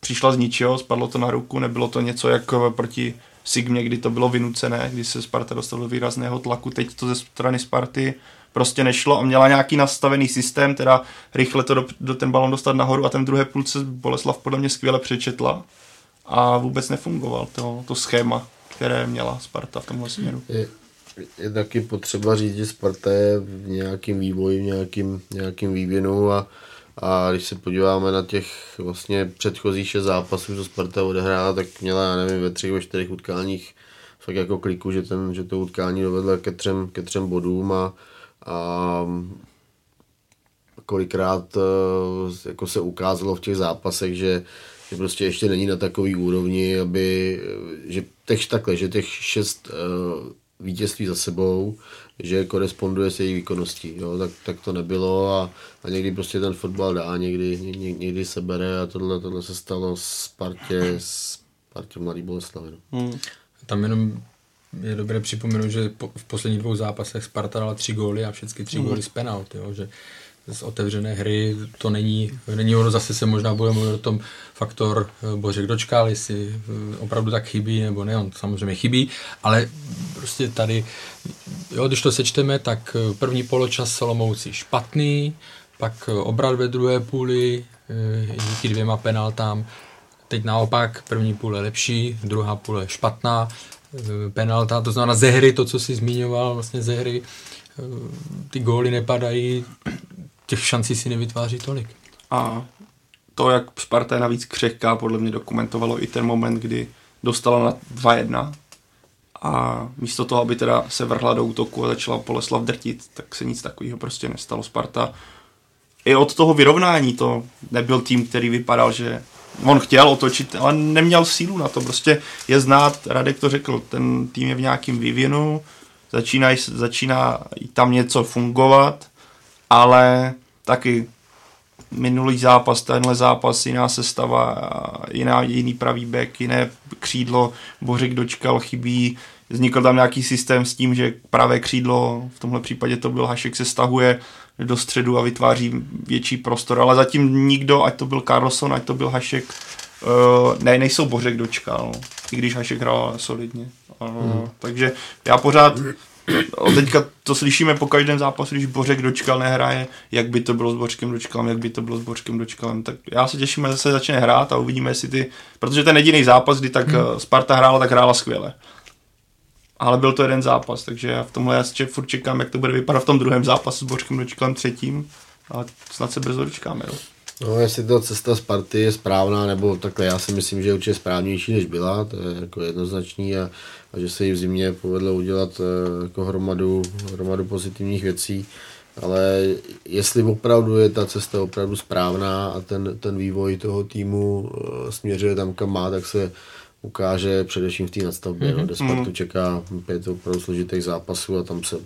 přišla z ničeho, spadlo to na ruku, nebylo to něco jak proti Sigmě, kdy to bylo vynucené, kdy se Sparta dostala do výrazného tlaku, teď to ze strany Sparty prostě nešlo a měla nějaký nastavený systém, teda rychle to do, do ten balon dostat nahoru a ten druhé půlce Boleslav podle mě skvěle přečetla a vůbec nefungoval to, to schéma, které měla Sparta v tomhle směru. Je, taky potřeba říct, že Sparta je v nějakým vývoji, v nějakým, nějakým vývinu a a když se podíváme na těch vlastně předchozích šest zápasů, co Sparta odehrála, tak měla, já nevím, ve třech, ve čtyřech utkáních fakt jako kliku, že, ten, že to utkání dovedla ke třem, ke třem bodům a, a kolikrát eh, jako se ukázalo v těch zápasech, že, že prostě ještě není na takový úrovni, aby, že takhle, že těch šest uh, vítězství za sebou, že koresponduje s její výkonností. Jo? Tak, tak to nebylo a, a někdy prostě ten fotbal dá, někdy, ně, někdy se bere a tohle, tohle se stalo s partě, s partě Mladý Boleslavy. No. Hmm. Tam jenom je dobré připomenout, že po, v posledních dvou zápasech Sparta dala tři góly a všechny tři hmm. góly z penalt, jo? že z otevřené hry to není, není ono, zase se možná bude mluvit o tom faktor eh, Bořek dočkal, jestli eh, opravdu tak chybí nebo ne, on samozřejmě chybí, ale prostě tady, jo, když to sečteme, tak eh, první poločas Solomouci špatný, pak obrat ve druhé půli, díky dvěma penaltám, teď naopak první půle lepší, druhá půle špatná, penalta, to znamená ze hry, to, co si zmiňoval, vlastně ze hry, ty góly nepadají, těch šancí si nevytváří tolik. A to, jak Sparta je navíc křehká, podle mě dokumentovalo i ten moment, kdy dostala na 2-1 a místo toho, aby teda se vrhla do útoku a začala Poleslav drtit, tak se nic takového prostě nestalo. Sparta i od toho vyrovnání to nebyl tým, který vypadal, že on chtěl otočit, ale neměl sílu na to. Prostě je znát, Radek to řekl, ten tým je v nějakém vývinu, začíná, začíná tam něco fungovat, ale taky minulý zápas, tenhle zápas, jiná sestava, jiná, jiný pravý back, jiné křídlo, Bořek dočkal, chybí, vznikl tam nějaký systém s tím, že pravé křídlo, v tomhle případě to byl Hašek, se stahuje do středu a vytváří větší prostor, ale zatím nikdo, ať to byl Carlson, ať to byl Hašek, uh, ne, nejsou Bořek dočkal, i když Hašek hrál solidně. Hmm. Takže já pořád a teďka to slyšíme po každém zápasu, když Bořek dočkal nehraje, jak by to bylo s Bořkem dočkalem, jak by to bylo s Bořkem dočkalem. Tak já se těším, že zase začne hrát a uvidíme, jestli ty, protože ten jediný zápas, kdy tak hmm. Sparta hrála, tak hrála skvěle. Ale byl to jeden zápas, takže já v tomhle já furt čekám, jak to bude vypadat v tom druhém zápasu s Bořkem dočkalem třetím. A snad se brzo dočkáme. Jo. No, jestli ta cesta Sparty je správná, nebo takhle, já si myslím, že je určitě správnější, než byla, to je jako jednoznačný a, a že se jí v zimě povedlo udělat e, jako hromadu, hromadu pozitivních věcí, ale jestli opravdu je ta cesta opravdu správná a ten, ten vývoj toho týmu e, směřuje tam, kam má, tak se ukáže především v té nadstavbě, mm-hmm. no, kde Spartu mm-hmm. čeká pět opravdu složitých zápasů a tam se,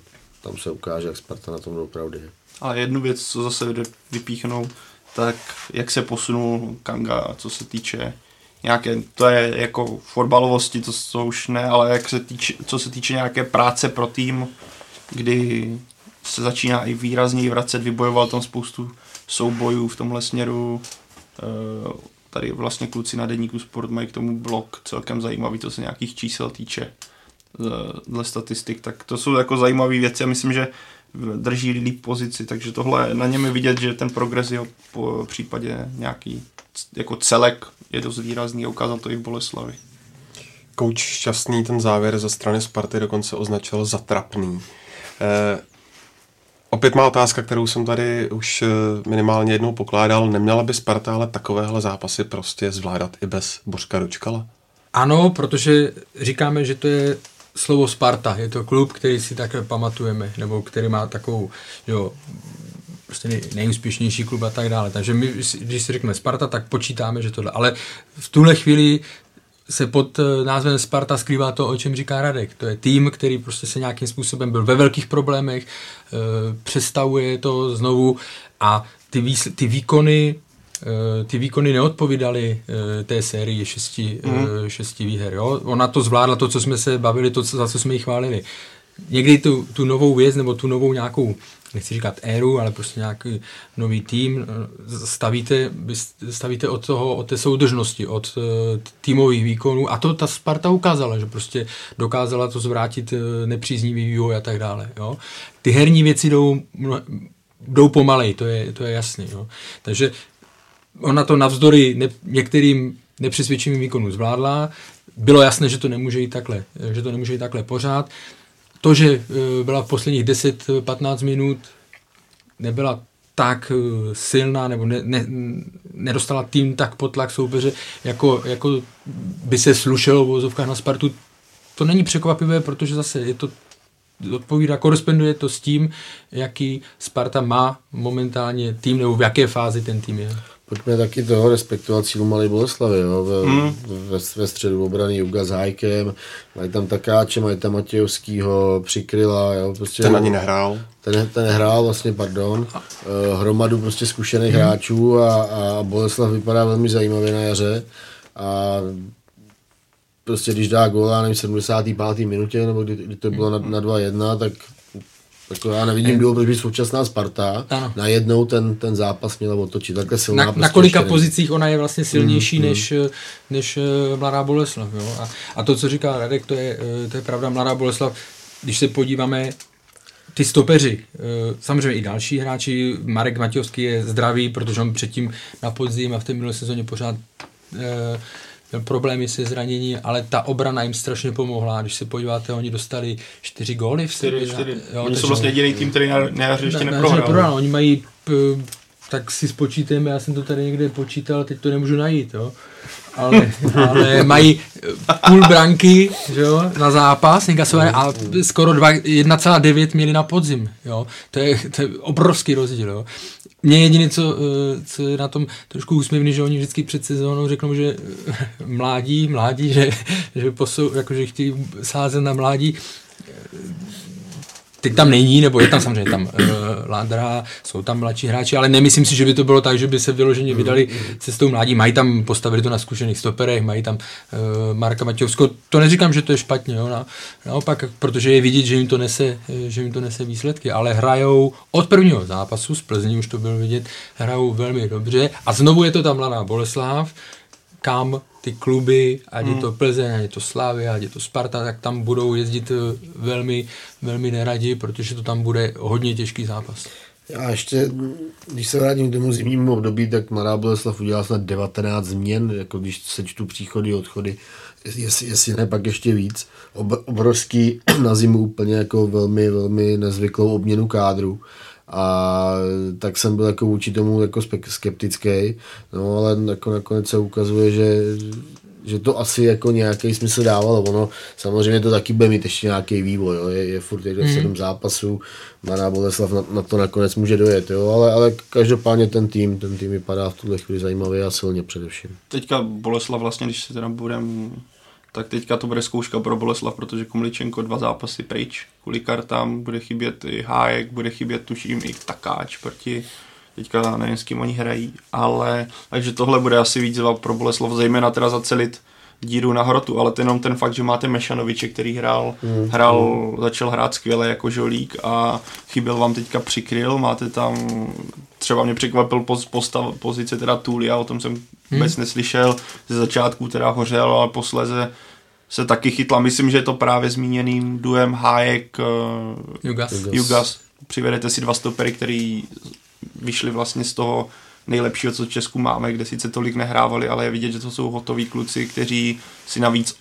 tam se ukáže, jak Sparta na tom opravdu je. Ale jednu věc, co zase vypíchnou, tak jak se posunul Kanga, co se týče nějaké, to je jako fotbalovosti, to, to už ne, ale jak se týče, co se týče nějaké práce pro tým, kdy se začíná i výrazněji vracet, vybojoval tam spoustu soubojů v tomhle směru, uh, tady vlastně kluci na denníku Sport mají k tomu blog celkem zajímavý, to se nějakých čísel týče dle statistik, tak to jsou jako zajímavé věci a myslím, že drží líp pozici, takže tohle na něm je vidět, že ten progres je po případě nějaký jako celek je dost výrazný a ukázal to i v Boleslavi. Kouč šťastný ten závěr ze strany Sparty dokonce označil za trapný. Eh, opět má otázka, kterou jsem tady už eh, minimálně jednou pokládal. Neměla by Sparta ale takovéhle zápasy prostě zvládat i bez Bořka Ručkala? Ano, protože říkáme, že to je slovo Sparta. Je to klub, který si takhle pamatujeme, nebo který má takovou, jo, prostě nejúspěšnější klub a tak dále. Takže my, když si řekneme Sparta, tak počítáme, že tohle. Ale v tuhle chvíli se pod eh, názvem Sparta skrývá to, o čem říká Radek. To je tým, který prostě se nějakým způsobem byl ve velkých problémech, e, přestavuje to znovu a ty, výsl- ty výkony Eh, ty výkony neodpovídaly eh, té sérii šesti, mm. šesti výher. Jo? Ona to zvládla, to, co jsme se bavili, to, za co jsme ji chválili. Někdy tu, tu novou věc, nebo tu novou nějakou, nechci říkat éru, ale prostě nějaký nový tým stavíte, stavíte od toho, od té soudržnosti, od týmových výkonů a to ta Sparta ukázala, že prostě dokázala to zvrátit nepříznivý vývoj a tak dále. Jo? Ty herní věci jdou jdou pomalej, to je, to je jasný. Jo. Takže ona to navzdory ne, některým nepřesvědčivým výkonům zvládla. Bylo jasné, že to nemůže jít takhle, že to nemůže jít takhle pořád. To, že e, byla v posledních 10-15 minut, nebyla tak e, silná nebo ne, ne, nedostala tým tak pod tlak soupeře, jako, jako by se slušelo v vozovkách na Spartu. To není překvapivé, protože zase je to odpovídá, koresponduje to s tím, jaký Sparta má momentálně tým, nebo v jaké fázi ten tým je. Pojďme taky toho respektovat sílu Malé Boleslavy, jo? Ve, mm. ve, ve, středu obrany Juga s Hajkem, mají tam Takáče, mají tam Matějovskýho, Přikryla, jo? Prostě, ten ani nehrál. Ten, ten nehrál, vlastně, pardon, uh, hromadu prostě zkušených mm. hráčů a, a Boleslav vypadá velmi zajímavě na jaře a prostě když dá gól, nevím, 75. minutě, nebo kdy, kdy to bylo na, na 2-1, tak tak já nevidím důvod, proč by současná Sparta ano. najednou ten, ten zápas měla otočit. Takhle silná na, prostě na kolika pozicích ona je vlastně silnější mm, než, mm. než eh, Mladá Boleslav. Jo? A, a to, co říká Radek, to je, eh, to je pravda. Mladá Boleslav, když se podíváme, ty stopeři, eh, samozřejmě i další hráči, Marek Matějovský je zdravý, protože on předtím na podzim a v té minulé sezóně pořád měl problémy se zranění, ale ta obrana jim strašně pomohla. Když se podíváte, oni dostali čtyři góly v. Jo, oni jsou vlastně jediný tým, který na, na jaře ještě neprohrál. Oni mají, tak si spočítejme, já jsem to tady někde počítal, teď to nemůžu najít, jo. Ale, ale mají půl branky jo, na zápas a skoro 1,9 měli na podzim. Jo. To, je, to je obrovský rozdíl. Jo. Mně jediné, co, eh, co je na tom trošku úsměvný, že oni vždycky před sezónou řeknou, že eh, mládí, mládí, že, že, posou, jako, že chtějí sázet na mládí teď tam není, nebo je tam samozřejmě tam uh, Landra, jsou tam mladší hráči, ale nemyslím si, že by to bylo tak, že by se vyloženě vydali cestou mládí. Mají tam, postavili to na zkušených stoperech, mají tam uh, Marka Matějovsko. To neříkám, že to je špatně, jo, na, naopak, protože je vidět, že jim to nese, že jim to nese výsledky, ale hrajou od prvního zápasu z Plzní, už to bylo vidět, hrajou velmi dobře a znovu je to tam mladá Boleslav, kam ty kluby, ať je to hmm. Plzeň, ať je to Slávy, ať je to Sparta, tak tam budou jezdit eh, velmi, velmi neradi, protože to tam bude hodně těžký zápas. A ještě, když se vrátím k tomu zimnímu období, tak Mladá Boleslav udělala snad 19 změn, jako když sečtu příchody, odchody, jestli, jestli ne, pak ještě víc. Ob, obrovský (clears throat) na zimu úplně jako velmi, velmi nezvyklou obměnu kádru a tak jsem byl jako vůči tomu jako skeptický, no ale jako nakonec se ukazuje, že že to asi jako nějaký smysl dávalo. Ono samozřejmě to taky bude mít ještě nějaký vývoj. Jo. Je, je furt jeden mm. sedm zápasů, Mladá Boleslav na, na, to nakonec může dojet. Jo. Ale, ale každopádně ten tým, ten tým vypadá v tuhle chvíli zajímavě a silně především. Teďka Boleslav vlastně, když se teda budeme tak teďka to bude zkouška pro Boleslav, protože Komličenko dva zápasy pryč, kvůli kartám bude chybět i Hájek, bude chybět tuším i Takáč proti teďka nevím s kým oni hrají, ale takže tohle bude asi výzva pro Boleslav, zejména teda zacelit díru na hrotu, ale to jenom ten fakt, že máte Mešanoviče, který hrál, mm. hrál, začal hrát skvěle jako žolík a chyběl vám teďka přikryl, máte tam, třeba mě překvapil poz, postav, pozice teda Tulia, o tom jsem vůbec hmm. neslyšel. Ze začátku teda hořel, ale posléze se taky chytla. Myslím, že je to právě zmíněným duem Hájek uh, Jugas. Jugas. Přivedete si dva stopery, který vyšli vlastně z toho nejlepšího, co v Česku máme, kde sice tolik nehrávali, ale je vidět, že to jsou hotoví kluci, kteří si navíc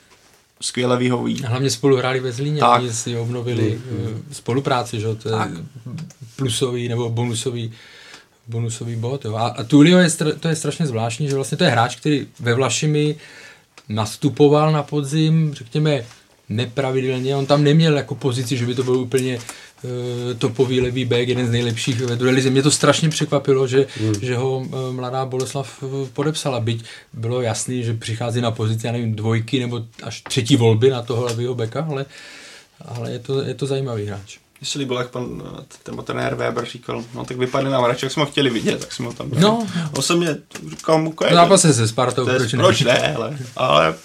skvěle vyhoví. Hlavně spolu hráli ve Zlíně, tak. si obnovili mm. spolupráci, že? to je tak. plusový nebo bonusový bonusový bod. Jo. A, a Tulio je, to je strašně zvláštní, že vlastně to je hráč, který ve Vlašimi nastupoval na podzim, řekněme, nepravidelně. On tam neměl jako pozici, že by to byl úplně uh, topový levý back, jeden z nejlepších ve druhé lize. Mě to strašně překvapilo, že, hmm. že ho uh, mladá Boleslav uh, podepsala. Byť bylo jasný, že přichází na pozici, já nevím, dvojky nebo až třetí volby na toho levého beka, ale, ale je, to, je to zajímavý hráč mně se líbilo, jak pan ten trenér Weber říkal, no tak vypadne nám radši, jak jsme ho chtěli vidět, tak jsme ho tam dali. No. On se mě říkal mu, jako Zápase se Spartou, proč, ne? Proč ne, ale, ale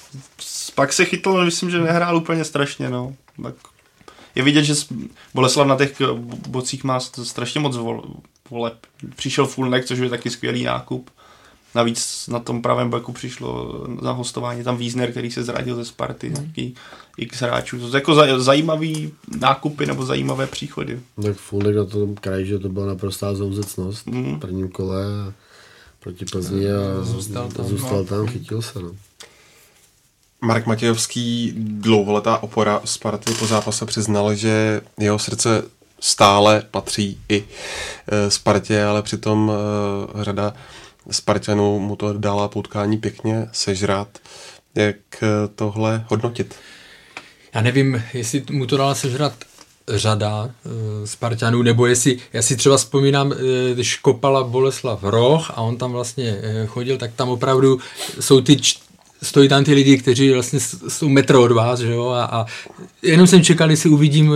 pak se chytl, myslím, že nehrál úplně strašně, no. Tak je vidět, že Boleslav na těch bocích má strašně moc voleb. Přišel Fulnek, což je taky skvělý nákup. Navíc na tom pravém beku přišlo na hostování tam Wiesner, který se zradil ze Sparty, hmm. nějaký x hráčů. To je jako zaj, zajímavý nákupy nebo zajímavé příchody. Tak Fulnek na tom kraji, že to byla naprostá zouzecnost hmm. v prvním kole a proti Plzni a zůstal tam, zůstal no. tam chytil se. No. Marek Matějovský, dlouholetá opora Sparty po zápase přiznal, že jeho srdce stále patří i e, Spartě, ale přitom e, řada Spartanů mu to dala potkání pěkně sežrat. Jak eh, tohle hodnotit? Já nevím, jestli mu to dala sežrat řada uh, Spartanů, nebo jestli, já si třeba vzpomínám, uh, když kopala Boleslav Roh a on tam vlastně uh, chodil, tak tam opravdu jsou ty stojí tam ty lidi, kteří vlastně jsou metro od vás, že jo, a, a jenom jsem čekal, jestli uvidím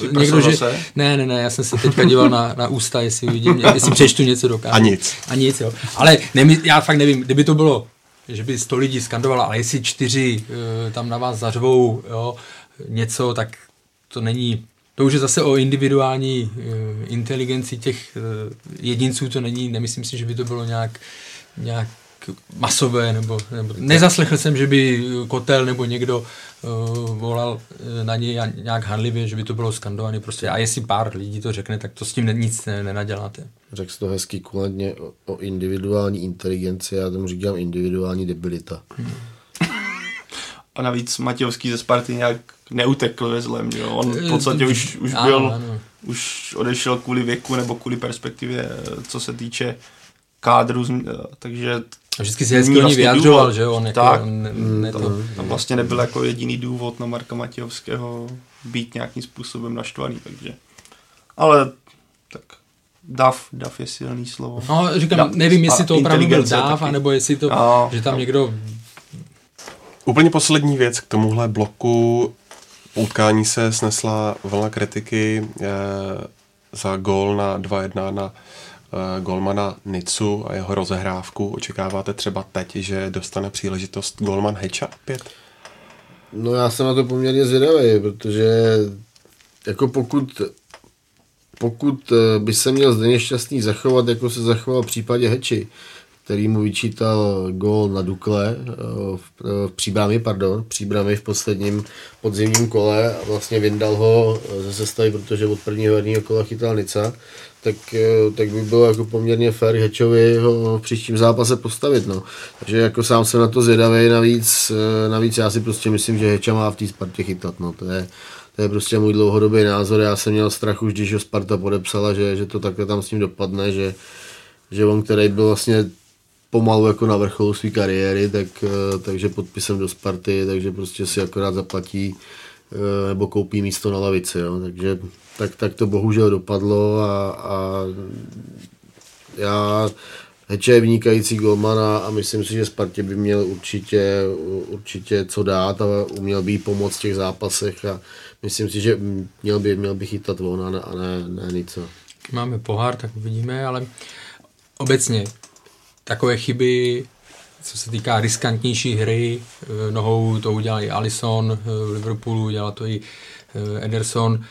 Ty někdo, že... Se? Ne, ne, ne, já jsem se teďka díval na, na ústa, jestli uvidím, jestli přečtu něco do A nic. A nic, jo. Ale ne, já fakt nevím, kdyby to bylo, že by sto lidí skandovalo, ale jestli čtyři uh, tam na vás zařvou, jo, něco, tak to není, to už je zase o individuální uh, inteligenci těch uh, jedinců, to není, nemyslím si, že by to bylo nějak, nějak masové, nebo, nebo nezaslechl jsem, že by Kotel nebo někdo uh, volal uh, na něj nějak hanlivě, že by to bylo skandované prostě. A jestli pár lidí to řekne, tak to s tím nic ne, nenaděláte. Řekl jsi to hezky kulantně o, o individuální inteligenci, já tomu říkám individuální debilita. Hmm. A navíc Matějovský ze Sparty nějak neutekl ve zlem, jo? On v podstatě už, už byl, ano, ano. už odešel kvůli věku nebo kvůli perspektivě, co se týče kádru, takže vždycky si hezky ní vyjadřoval, že on jako tak, ne, ne to, tam vlastně nebyl jako jediný důvod na Marka Matějovského být nějakým způsobem naštvaný, takže. Ale tak dav, dav je silný slovo. No, říkám, dav, nevím, jestli to opravdu byl dav, anebo jestli to, no, že tam no. někdo... Úplně poslední věc k tomuhle bloku. Utkání se snesla vlna kritiky eh, za gól na 2-1 na Eh, golmana Nicu a jeho rozehrávku. Očekáváte třeba teď, že dostane příležitost golman Heča opět? No já jsem na to poměrně zvědavý, protože jako pokud pokud eh, by se měl Zdeněk Šťastný zachovat, jako se zachoval v případě Heči, který mu vyčítal gól na Dukle, eh, v, v příbrami, pardon, příbrami v posledním podzimním kole a vlastně vyndal ho ze sestavy, protože od prvního herního kola chytal Nica, tak, eh, tak by bylo jako poměrně fair Hečovi ho v příštím zápase postavit. No. Takže jako sám jsem na to zvědavý, navíc, eh, navíc já si prostě myslím, že Heča má v té Spartě chytat. No. To, je, to je prostě můj dlouhodobý názor. Já jsem měl strach už, když ho Sparta podepsala, že, že to takhle tam s ním dopadne, že, že on, který byl vlastně pomalu jako na vrcholu své kariéry, tak, eh, takže podpisem do Sparty, takže prostě si akorát zaplatí nebo koupí místo na lavici. Jo. Takže tak, tak to bohužel dopadlo a, a já Heče je vynikající golman a, a myslím si, že Spartě by měl určitě, určitě co dát a uměl by jí pomoct v těch zápasech a myslím si, že měl by, měl by chytat on a ne, a ne, ne nic. Máme pohár, tak uvidíme, ale obecně takové chyby, co se týká riskantnější hry, eh, nohou to udělal i Alisson eh, v Liverpoolu, udělal to i eh, Ederson,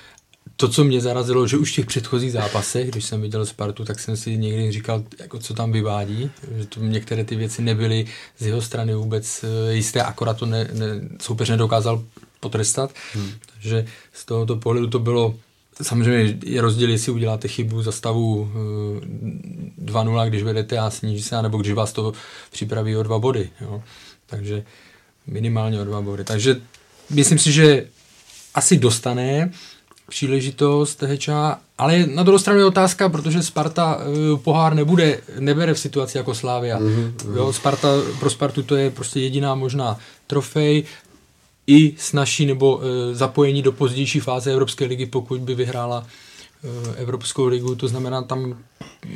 to, co mě zarazilo, že už v těch předchozích zápasech, když jsem viděl Spartu, tak jsem si někdy říkal, jako co tam vyvádí, že to některé ty věci nebyly z jeho strany vůbec jisté, akorát to ne, ne, soupeř nedokázal potrestat. Hmm. Takže z tohoto pohledu to bylo Samozřejmě je rozdíl, jestli uděláte chybu za stavu 2-0, když vedete a sníží se, nebo když vás to připraví o dva body. Jo. Takže minimálně o dva body. Takže myslím si, že asi dostane příležitost Heča, ale na druhou stranu je otázka, protože Sparta uh, pohár nebude, nebere v situaci jako Slávia. Mm-hmm. Jo, Sparta, pro Spartu to je prostě jediná možná trofej, i snaží nebo uh, zapojení do pozdější fáze Evropské ligy, pokud by vyhrála Eh, Evropskou ligu, to znamená tam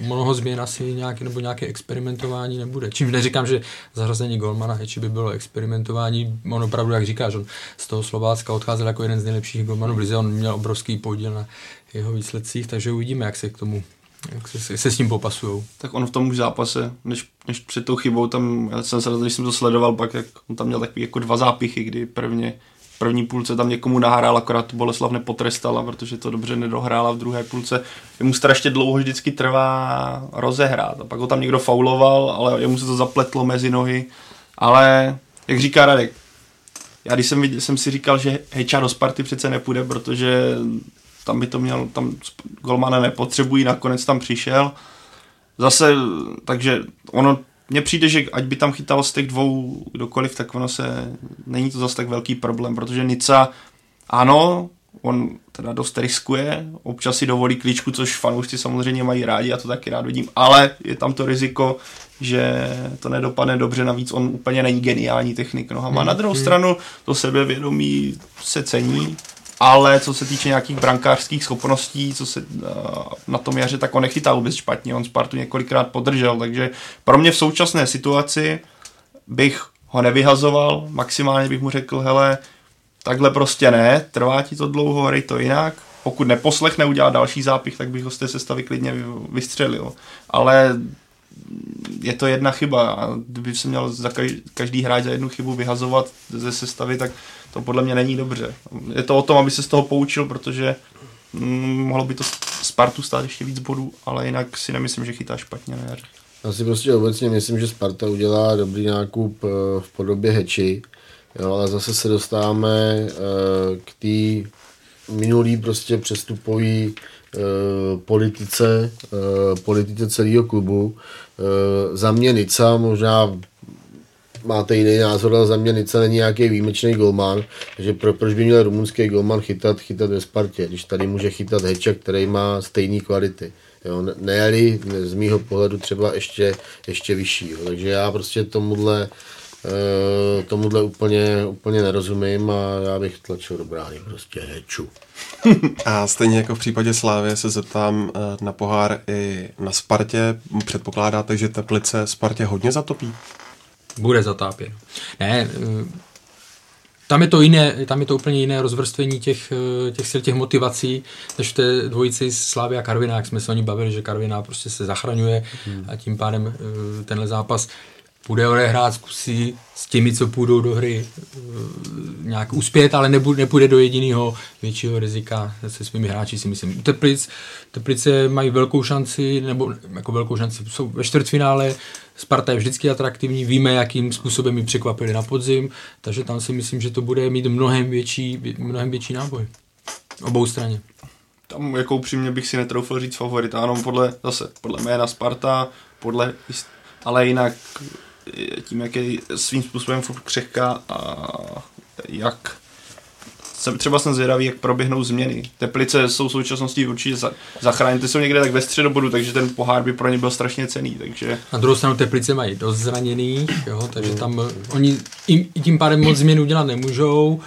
mnoho změn asi nějaké, nebo nějaké experimentování nebude. Čím neříkám, že zařazení Golmana Heči by bylo experimentování, on opravdu, jak říkáš, on z toho Slovácka odcházel jako jeden z nejlepších golmanů v on měl obrovský podíl na jeho výsledcích, takže uvidíme, jak se k tomu jak se, se s ním popasují. Tak on v tom už zápase, než, než před tou chybou, tam, já jsem se, když jsem to sledoval, pak jak on tam měl takový jako dva zápichy, kdy prvně první půlce tam někomu nahrál, akorát to Boleslav nepotrestala, protože to dobře nedohrála v druhé půlce. Jemu strašně dlouho vždycky trvá rozehrát a pak ho tam někdo fauloval, ale jemu se to zapletlo mezi nohy. Ale, jak říká Radek, já když jsem, viděl, jsem si říkal, že Heča do Sparty přece nepůjde, protože tam by to měl, tam Golmana nepotřebují, nakonec tam přišel. Zase, takže ono mně přijde, že ať by tam chytal z těch dvou kdokoliv, tak ono se, není to zase tak velký problém, protože Nica, ano, on teda dost riskuje, občas si dovolí klíčku, což fanoušci samozřejmě mají rádi, já to taky rád vidím, ale je tam to riziko, že to nedopadne dobře, navíc on úplně není geniální technik nohama. Na druhou stranu to sebevědomí se cení, ale co se týče nějakých brankářských schopností, co se uh, na tom jaře, tak on nechytal vůbec špatně, on Spartu několikrát podržel, takže pro mě v současné situaci bych ho nevyhazoval, maximálně bych mu řekl, hele, takhle prostě ne, trvá ti to dlouho, hry to jinak, pokud neposlechne udělat další zápich, tak bych ho z té sestavy klidně vystřelil. Ale je to jedna chyba a kdyby se měl za každý, každý hráč za jednu chybu vyhazovat ze sestavy, tak to podle mě není dobře. Je to o tom, aby se z toho poučil, protože mm, mohlo by to Spartu stát ještě víc bodů, ale jinak si nemyslím, že chytá špatně na jaře. Já si prostě obecně myslím, že Sparta udělá dobrý nákup eh, v podobě Heči, jo, ale zase se dostáváme eh, k té minulý prostě přestupový politice, politice celého klubu. Za mě Nica možná máte jiný názor, ale za mě Nica není nějaký výjimečný golman, takže pro, proč by měl rumunský golman chytat, chytat ve Spartě, když tady může chytat Heča, který má stejné kvality. Jo, ne z mýho pohledu třeba ještě, ještě vyšší. Jo. Takže já prostě tomuhle, e, tomuhle úplně, úplně nerozumím a já bych tlačil do brány prostě Heču. A stejně jako v případě Slávy se zeptám eh, na pohár i na Spartě. Předpokládáte, že Teplice Spartě hodně zatopí? Bude zatápěn. Ne, eh, tam je to jiné, tam je to úplně jiné rozvrstvení těch, eh, těch sil, těch motivací, než v té dvojici Slávy a Karviná, jak jsme se o ní bavili, že Karviná prostě se zachraňuje hmm. a tím pádem eh, tenhle zápas bude odehrát, zkusí s těmi, co půjdou do hry nějak uspět, ale nebude, nepůjde do jediného většího rizika se svými hráči, si myslím. Teplic, Teplice mají velkou šanci, nebo jako velkou šanci, jsou ve čtvrtfinále, Sparta je vždycky atraktivní, víme, jakým způsobem ji překvapili na podzim, takže tam si myslím, že to bude mít mnohem větší, mnohem větší náboj. Obou straně. Tam jako upřímně bych si netroufil říct favorit, ano, podle, zase, podle jména Sparta, podle, ale jinak tím, jak je svým způsobem křehká a jak jsem, třeba jsem zvědavý, jak proběhnou změny. Teplice jsou v současnosti určitě za, zachráněny, ty jsou někde tak ve středobodu, takže ten pohár by pro ně byl strašně cený. Takže... Na druhou stranu Teplice mají dost zraněný, jo, takže tam oni i tím pádem moc změn udělat nemůžou,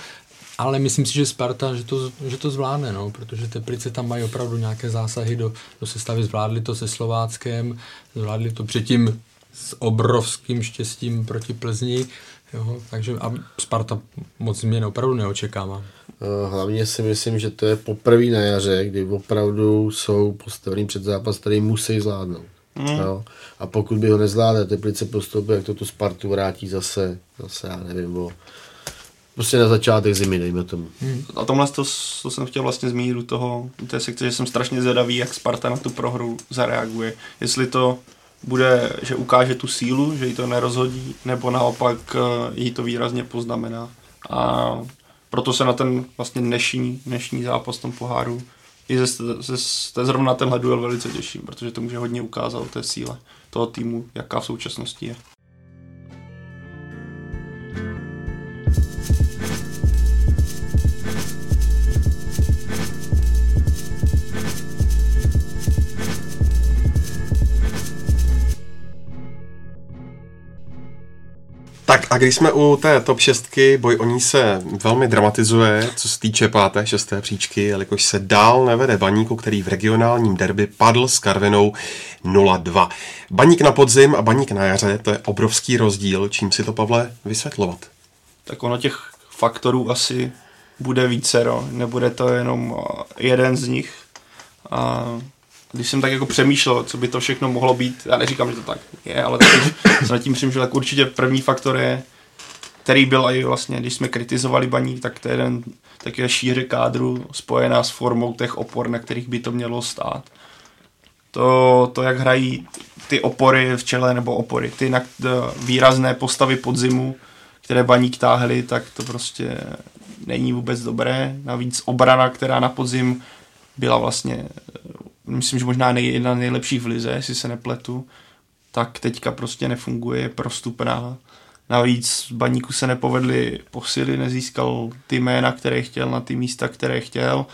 ale myslím si, že Sparta, že to, že to zvládne, no, protože Teplice tam mají opravdu nějaké zásahy do, do sestavy, zvládli to se Slováckem, zvládli to předtím s obrovským štěstím proti Plzni, jo, takže a Sparta moc změn opravdu neočekává. Eh, hlavně si myslím, že to je poprvé na jaře, kdy opravdu jsou postavený před zápas, který musí zvládnout. Mm. Jo? A pokud by ho nezvládne, Teplice postoupí, jak to tu Spartu vrátí zase, zase já nevím, o prostě na začátek zimy, dejme tomu. Hmm. A tomhle to, to jsem chtěl vlastně zmínit u toho, u té sekce, že jsem strašně zvědavý, jak Sparta na tu prohru zareaguje. Jestli to bude, že ukáže tu sílu, že jí to nerozhodí, nebo naopak uh, jí to výrazně poznamená. A proto se na ten vlastně dnešní, dnešní zápas tom poháru i ze, ze, ze zrovna tenhle duel velice těším, protože to může hodně ukázat o té síle toho týmu, jaká v současnosti je. A když jsme u té top 6, boj o ní se velmi dramatizuje, co se týče páté, šesté příčky, jelikož se dál nevede baníku, který v regionálním derby padl s Karvinou 0-2. Baník na podzim a baník na jaře, to je obrovský rozdíl. Čím si to, Pavle, vysvětlovat? Tak ono těch faktorů asi bude více, nebude to jenom jeden z nich. A když jsem tak jako přemýšlel, co by to všechno mohlo být, já neříkám, že to tak je, ale když (coughs) jsem nad tím přemýšlel, tak určitě první faktor je, který byl i vlastně, když jsme kritizovali baník, tak to je jeden také šíře kádru spojená s formou těch opor, na kterých by to mělo stát. To, to jak hrají ty opory v čele, nebo opory, ty na, výrazné postavy podzimu, které baník táhly, tak to prostě není vůbec dobré. Navíc obrana, která na podzim byla vlastně myslím, že možná nej, jedna nejlepších v lize, jestli se nepletu, tak teďka prostě nefunguje, je prostupná. Navíc baníku se nepovedly posily, nezískal ty jména, které chtěl na ty místa, které chtěl.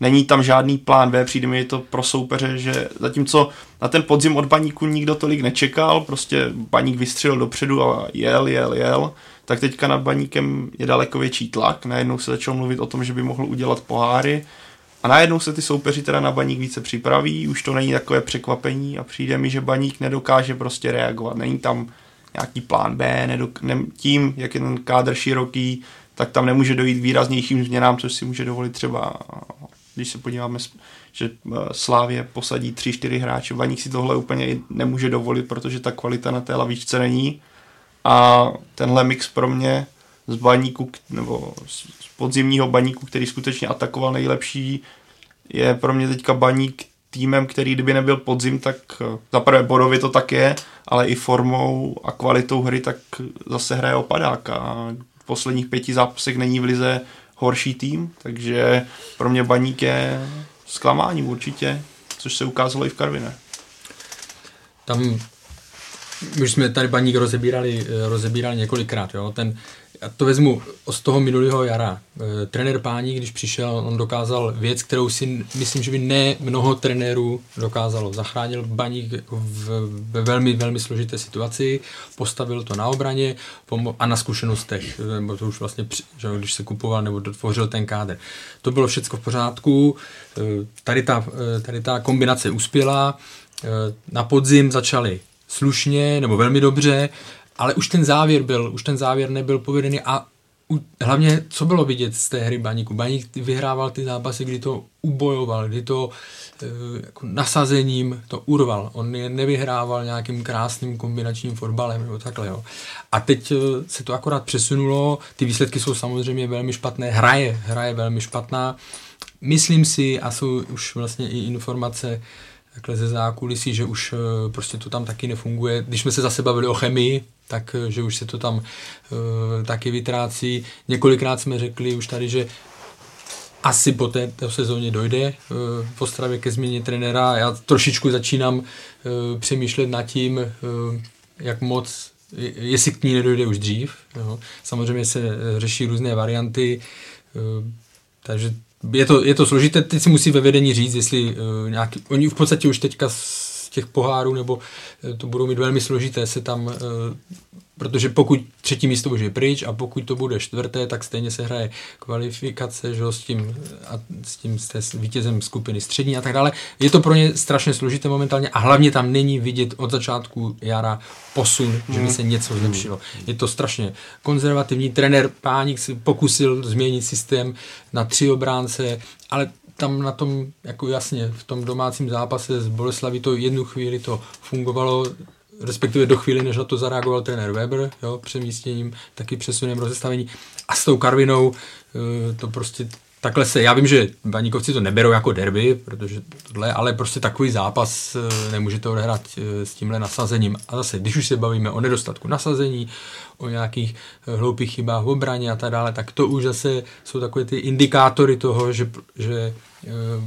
Není tam žádný plán B, přijde mi to pro soupeře, že zatímco na ten podzim od baníku nikdo tolik nečekal, prostě baník vystřelil dopředu a jel, jel, jel, tak teďka nad baníkem je daleko větší tlak. Najednou se začal mluvit o tom, že by mohl udělat poháry, a najednou se ty soupeři teda na baník více připraví, už to není takové překvapení a přijde mi, že baník nedokáže prostě reagovat. Není tam nějaký plán B, nedok- ne- tím, jak je ten kádr široký, tak tam nemůže dojít výraznějším změnám, což si může dovolit třeba, když se podíváme, že eh, Slávě posadí 3-4 hráče. Baník si tohle úplně nemůže dovolit, protože ta kvalita na té lavičce není. A tenhle mix pro mě z baníku, nebo podzimního baníku, který skutečně atakoval nejlepší, je pro mě teďka baník týmem, který kdyby nebyl podzim, tak eh, za prvé bodově to tak je, ale i formou a kvalitou hry tak zase hraje opadák a v posledních pěti zápasech není v lize horší tým, takže pro mě baník je zklamáním určitě, což se ukázalo i v Karviné. Tam už jsme tady baník rozebírali, eh, rozebírali několikrát, jo? ten já to vezmu z toho minulého jara. E, trenér Pání, když přišel, on dokázal věc, kterou si myslím, že by ne mnoho trenérů dokázalo. Zachránil baník ve velmi, velmi složité situaci, postavil to na obraně a na zkušenostech, nebo to už vlastně, že když se kupoval nebo dotvořil ten kádr. To bylo všechno v pořádku, e, tady ta, tady ta kombinace uspěla, na podzim začali slušně nebo velmi dobře, ale už ten závěr byl, už ten závěr nebyl povedený a u, hlavně, co bylo vidět z té hry Baníku? Baník vyhrával ty zápasy, kdy to ubojoval, kdy to e, jako nasazením to urval. On je nevyhrával nějakým krásným kombinačním fotbalem nebo takhle. Jo. A teď e, se to akorát přesunulo, ty výsledky jsou samozřejmě velmi špatné, hraje, hraje velmi špatná. Myslím si, a jsou už vlastně i informace, takhle ze zákulisí, že už e, prostě to tam taky nefunguje. Když jsme se zase bavili o chemii, tak eh, že už se to tam uh, taky vytrácí. Několikrát jsme řekli už tady, že asi po této sezóně dojde uh, v Ostravě ke změně trenéra. Já trošičku začínám uh, přemýšlet nad tím, uh, jak moc, jestli k ní nedojde už dřív. Jo. Samozřejmě se řeší různé varianty, takže je to, je to složité, teď si musí ve vedení říct, jestli uh, nějaký, oni v podstatě už teďka těch pohárů, nebo eh, to budou mít velmi složité se tam, eh, protože pokud třetí místo už je pryč a pokud to bude čtvrté, tak stejně se hraje kvalifikace, že s tím, a s tím s vítězem skupiny střední a tak dále. Je to pro ně strašně složité momentálně a hlavně tam není vidět od začátku jara posun, že by hmm. se něco zlepšilo. Je to strašně konzervativní. Trenér Páník si pokusil změnit systém na tři obránce, ale tam na tom, jako jasně, v tom domácím zápase s Boleslaví to jednu chvíli to fungovalo, respektive do chvíli, než na to zareagoval trenér Weber, jo, přemístěním, taky přesunem rozestavení. A s tou Karvinou eh, to prostě takhle se, já vím, že baníkovci to neberou jako derby, protože tohle, ale prostě takový zápas eh, nemůžete odehrát eh, s tímhle nasazením. A zase, když už se bavíme o nedostatku nasazení, o nějakých eh, hloupých chybách v obraně a tak dále, tak to už zase jsou takové ty indikátory toho, že, že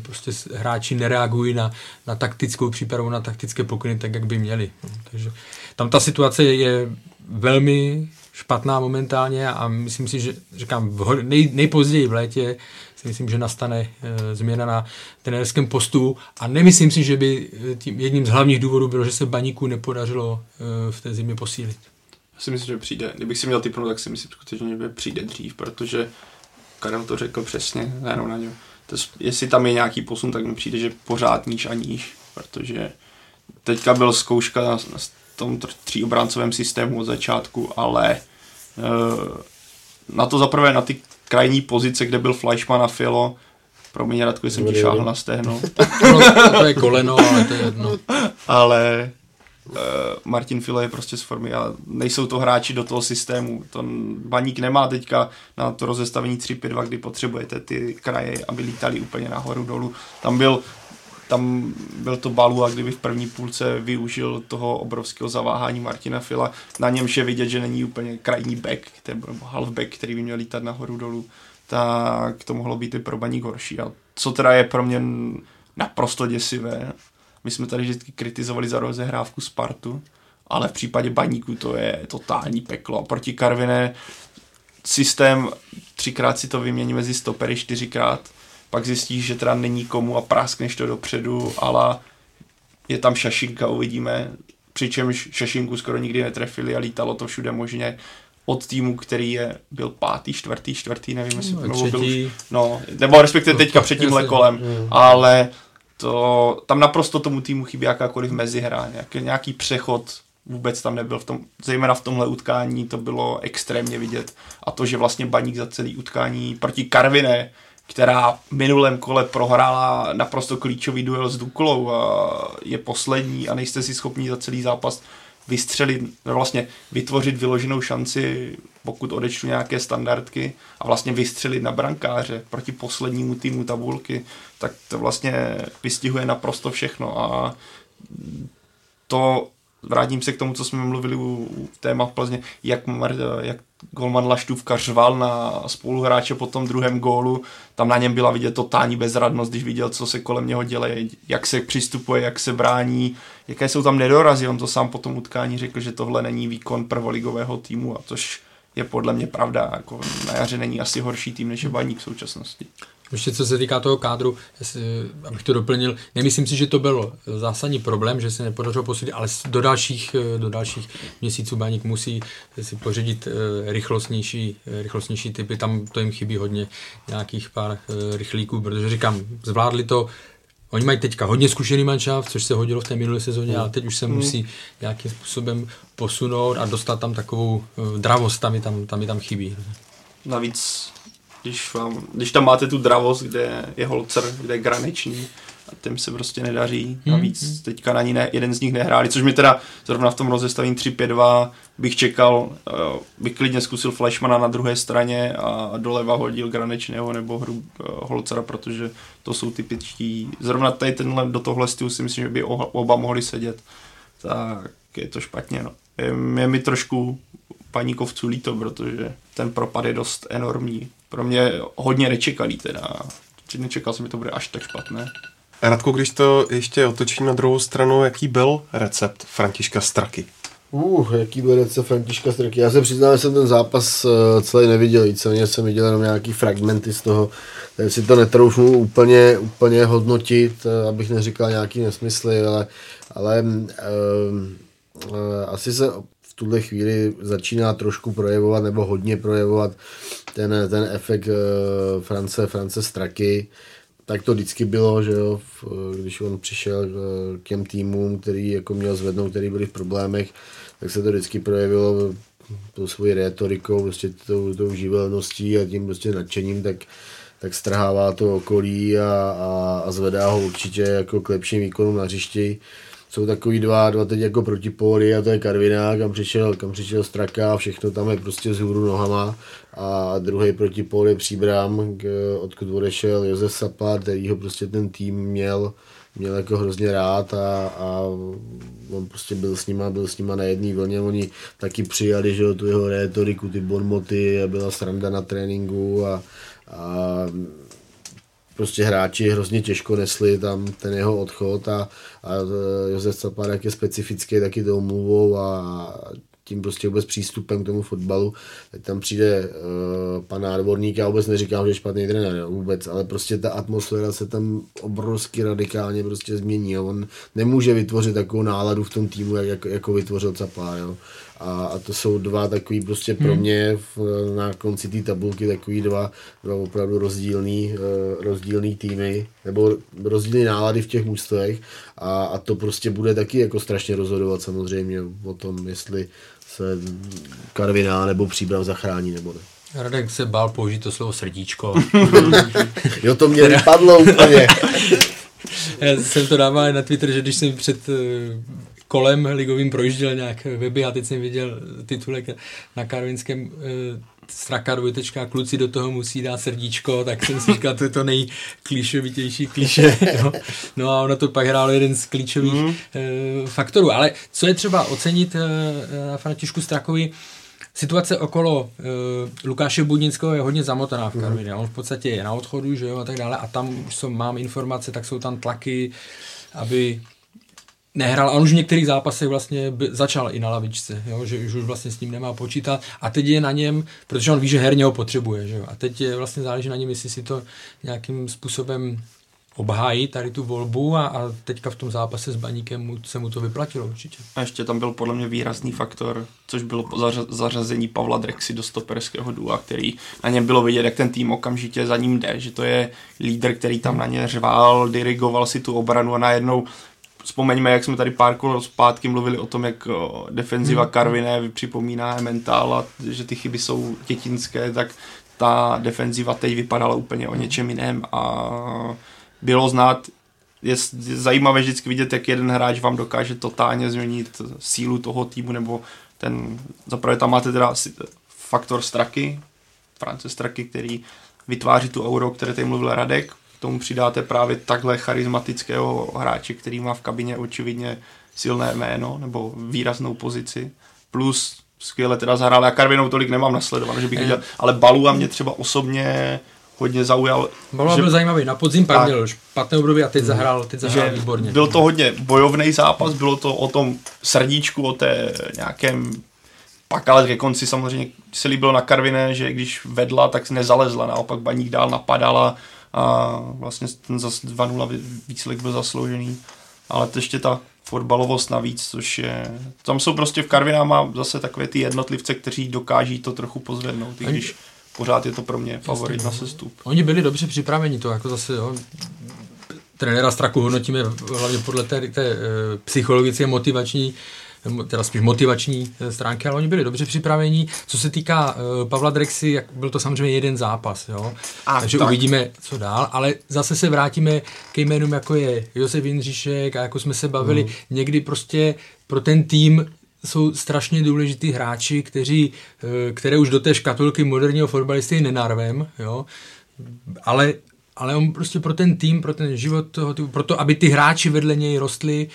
prostě hráči nereagují na, na taktickou přípravu, na taktické pokyny tak, jak by měli. Takže tam ta situace je velmi špatná momentálně a myslím si, že říkám, v, nej, nejpozději v létě si myslím, že nastane e, změna na trenérském postu a nemyslím si, že by eh, tím jedním z hlavních důvodů bylo, že se baníku nepodařilo e, v té zimě posílit. Já si myslím, že přijde. Kdybych si měl typnout, tak si myslím skutečně, že přijde dřív, protože Karel to řekl přesně, nejenom na něj. To, jestli tam je nějaký posun, tak mi přijde, že pořád níž a níž, protože teďka byl zkouška na, na tom tříobráncovém systému od začátku, ale e, na to zaprvé na ty krajní pozice, kde byl Fleischmann a Filo, promiň Radku, jsem ti šáhl na stehno. no, (laughs) to je koleno, ale to je jedno. ale uh, Martin Filo je prostě z formy a nejsou to hráči do toho systému. To baník nemá teďka na to rozestavení 3-5-2, kdy potřebujete ty kraje, aby lítali úplně nahoru dolů. Tam byl tam byl to balu a kdyby v první půlce využil toho obrovského zaváhání Martina Fila, na němž je vidět, že není úplně krajní back, nebo half back, který by měl lítat nahoru dolů, tak to mohlo být i pro baník horší. A co teda je pro mě naprosto děsivé, my jsme tady vždycky kritizovali za rozehrávku Spartu, ale v případě baníku to je totální peklo. A proti Karviné systém třikrát si to vymění mezi stopery, čtyřikrát pak zjistíš, že teda není komu a práskneš to dopředu, ale je tam šašinka, uvidíme, přičemž šašinku skoro nikdy netrefili a lítalo to všude možně. Od týmu, který je, byl pátý, čtvrtý, čtvrtý, nevím, jestli no, byl, no, nebo respektive teďka před tímhle kolem, mm. ale to, tam naprosto tomu týmu chybí jakákoliv mezihra, nějaký, nějaký přechod vůbec tam nebyl v tom, zejména v tomhle utkání to bylo extrémně vidět. A to, že vlastně Baník za celý utkání proti Karviné která v minulém kole prohrála naprosto klíčový duel s Duklou a je poslední a nejste si schopni za celý zápas vystřelit, vlastně vytvořit vyloženou šanci, pokud odečtu nějaké standardky a vlastně vystřelit na brankáře proti poslednímu týmu tabulky, tak to vlastně vystihuje naprosto všechno. A to vrátím se k tomu, co jsme mluvili u, u téma v Plzně, jak, jak golman Laštůvka řval na spoluhráče po tom druhém gólu, tam na něm byla vidět totální bezradnost, když viděl, co se kolem něho děje, jak se přistupuje, jak se brání, jaké jsou tam nedorazy, on to sám po tom utkání řekl, že tohle není výkon prvoligového týmu a tož je podle mě pravda, jako na jaře není asi horší tým než je Baník v současnosti. Ještě co se týká toho kádru, jestli, abych to doplnil, nemyslím si, že to byl zásadní problém, že se nepodařilo posílit, ale do dalších, do dalších měsíců Baník musí si pořídit eh, rychlostnější, eh, rychlostnější typy, tam to jim chybí hodně nějakých pár eh, rychlíků, protože říkám, zvládli to Oni mají teďka hodně zkušený manšaft, což se hodilo v té minulé sezóně, ale teď už se mm. musí nějakým způsobem posunout a dostat tam takovou dravost, tam mi tam, tam, tam chybí. Navíc když, vám, když tam máte tu dravost, kde je holcer, kde je granečný, a tím se prostě nedaří. Hmm. Navíc hmm. teďka na ní ne, jeden z nich nehráli, což mi teda zrovna v tom rozestavení 3-5-2 bych čekal, uh, bych klidně zkusil Flashmana na druhé straně a doleva hodil Granečného nebo hru uh, Holcera, protože to jsou typičtí. Zrovna tady tenhle, do tohle stylu si myslím, že by oba mohli sedět. Tak je to špatně. No. Je, je mi trošku paníkovců líto, protože ten propad je dost enormní pro mě hodně nečekaný teda. Nečekal jsem, že to bude až tak špatné. Radku, když to ještě otočím na druhou stranu, jaký byl recept Františka Straky? Uh, jaký byl recept Františka Straky? Já se přiznám, že jsem ten zápas uh, celý neviděl, víceméně jsem viděl jenom nějaký fragmenty z toho, takže si to netroufnu úplně, úplně hodnotit, uh, abych neříkal nějaký nesmysly, ale, ale uh, uh, asi se v tuhle chvíli začíná trošku projevovat, nebo hodně projevovat ten, ten efekt uh, France, France Straky. Tak to vždycky bylo, že jo, když on přišel uh, k těm týmům, který jako měl zvednout, který byli v problémech, tak se to vždycky projevilo tou svojí retorikou, prostě tou, tou živelností a tím prostě nadšením, tak, tak strhává to okolí a, a, a zvedá ho určitě jako k lepším výkonům na hřišti. Jsou takový dva, dva teď jako protipóly a to je Karviná, kam přišel, kam přišel Straka a všechno tam je prostě z hůru nohama. A druhý protipól je Příbram, odkud odešel Josef Sapa, který ho prostě ten tým měl měl jako hrozně rád a, a on prostě byl s nima, byl s nima na jedné vlně, oni taky přijali, že tu jeho rétoriku, ty bonmoty a byla sranda na tréninku a, a prostě hráči hrozně těžko nesli tam ten jeho odchod a, a Josef Caparek je specifický taky tou mluvou a tím prostě vůbec přístupem k tomu fotbalu. Teď tam přijde uh, pan Arborník, já vůbec neříkám, že je špatný trenér, vůbec, ale prostě ta atmosféra se tam obrovsky radikálně prostě změní. Jo. On nemůže vytvořit takovou náladu v tom týmu, jak, jako, jako vytvořil Capá. A, a to jsou dva takový prostě pro hmm. mě v, na konci té tabulky takový dva, dva opravdu rozdílný, uh, rozdílný týmy, nebo rozdílný nálady v těch mužstvech a, a to prostě bude taky jako strašně rozhodovat samozřejmě o tom, jestli se Karviná nebo Příbram zachrání nebo ne. Radek se bál použít to slovo srdíčko. (laughs) jo, to mě vypadlo úplně. (laughs) Já jsem to dával na Twitter, že když jsem před eh, kolem ligovým projížděl nějak weby a teď jsem viděl titulek na karvinském eh, straka dvojtečka, kluci do toho musí dát srdíčko, tak jsem si říkal, to je to nejklíšovitější klíše. No. (laughs) no a ono to pak hrálo jeden z klíčových mm. e, faktorů. Ale co je třeba ocenit e, na Františku Strakovi, Situace okolo e, Lukáše Budnického je hodně zamotaná v Karvině. Mm. On v podstatě je na odchodu, že jo, a tak dále. A tam už jsem, mám informace, tak jsou tam tlaky, aby nehrál a on už v některých zápasech vlastně začal i na lavičce, jo, že už, už vlastně s ním nemá počítat a teď je na něm, protože on ví, že herně ho potřebuje, že jo, a teď je vlastně záleží na něm, jestli si to nějakým způsobem obhájí tady tu volbu a, a teďka v tom zápase s Baníkem mu, se mu to vyplatilo určitě. A ještě tam byl podle mě výrazný faktor, což bylo zařa- zařazení Pavla Drexy do stoperského dua, který na něm bylo vidět, jak ten tým okamžitě za ním jde, že to je lídr, který tam na ně řval, dirigoval si tu obranu a najednou vzpomeňme, jak jsme tady pár kol zpátky mluvili o tom, jak defenziva hmm. Karviné připomíná mentál a že ty chyby jsou dětinské, tak ta defenziva teď vypadala úplně o něčem jiném. A bylo znát, je zajímavé vždycky vidět, jak jeden hráč vám dokáže totálně změnit sílu toho týmu, nebo ten, zaprvé tam máte teda faktor Straky, France Straky, který vytváří tu euro, o které tady mluvil Radek, tomu přidáte právě takhle charismatického hráče, který má v kabině očividně silné jméno nebo výraznou pozici, plus skvěle teda zahrál. Já Karvinou tolik nemám nasledovat, že bych viděl, ale Balu a mě třeba osobně hodně zaujal. Balu že... byl zajímavý, na podzim pak měl špatné období a teď zahrál, teď zahrál výborně. Byl to hodně bojovný zápas, bylo to o tom srdíčku, o té nějakém pak ale ke konci samozřejmě se líbilo na Karviné, že když vedla, tak nezalezla, naopak Baník dál napadala, a vlastně ten zase 2-0 výsledek byl zasloužený, ale to ještě ta fotbalovost navíc, což je, tam jsou prostě v Karviná má zase takové ty jednotlivce, kteří dokáží to trochu pozvednout, i když pořád je to pro mě favorit na sestup. Oni byli dobře připraveni, to jako zase, jo, trenéra Straku hodnotíme hlavně podle té, té e, psychologické motivační teda spíš motivační eh, stránky, ale oni byli dobře připraveni. Co se týká uh, Pavla Drexy, jak byl to samozřejmě jeden zápas, jo? A takže tak. uvidíme, co dál, ale zase se vrátíme ke jménům, jako je Josef Jindřišek a jako jsme se bavili, hmm. někdy prostě pro ten tým jsou strašně důležitý hráči, kteří, eh, které už do té škatulky moderního fotbalisty nenarvem, jo? ale ale on prostě pro ten tým, pro ten život toho, pro to, aby ty hráči vedle něj rostli,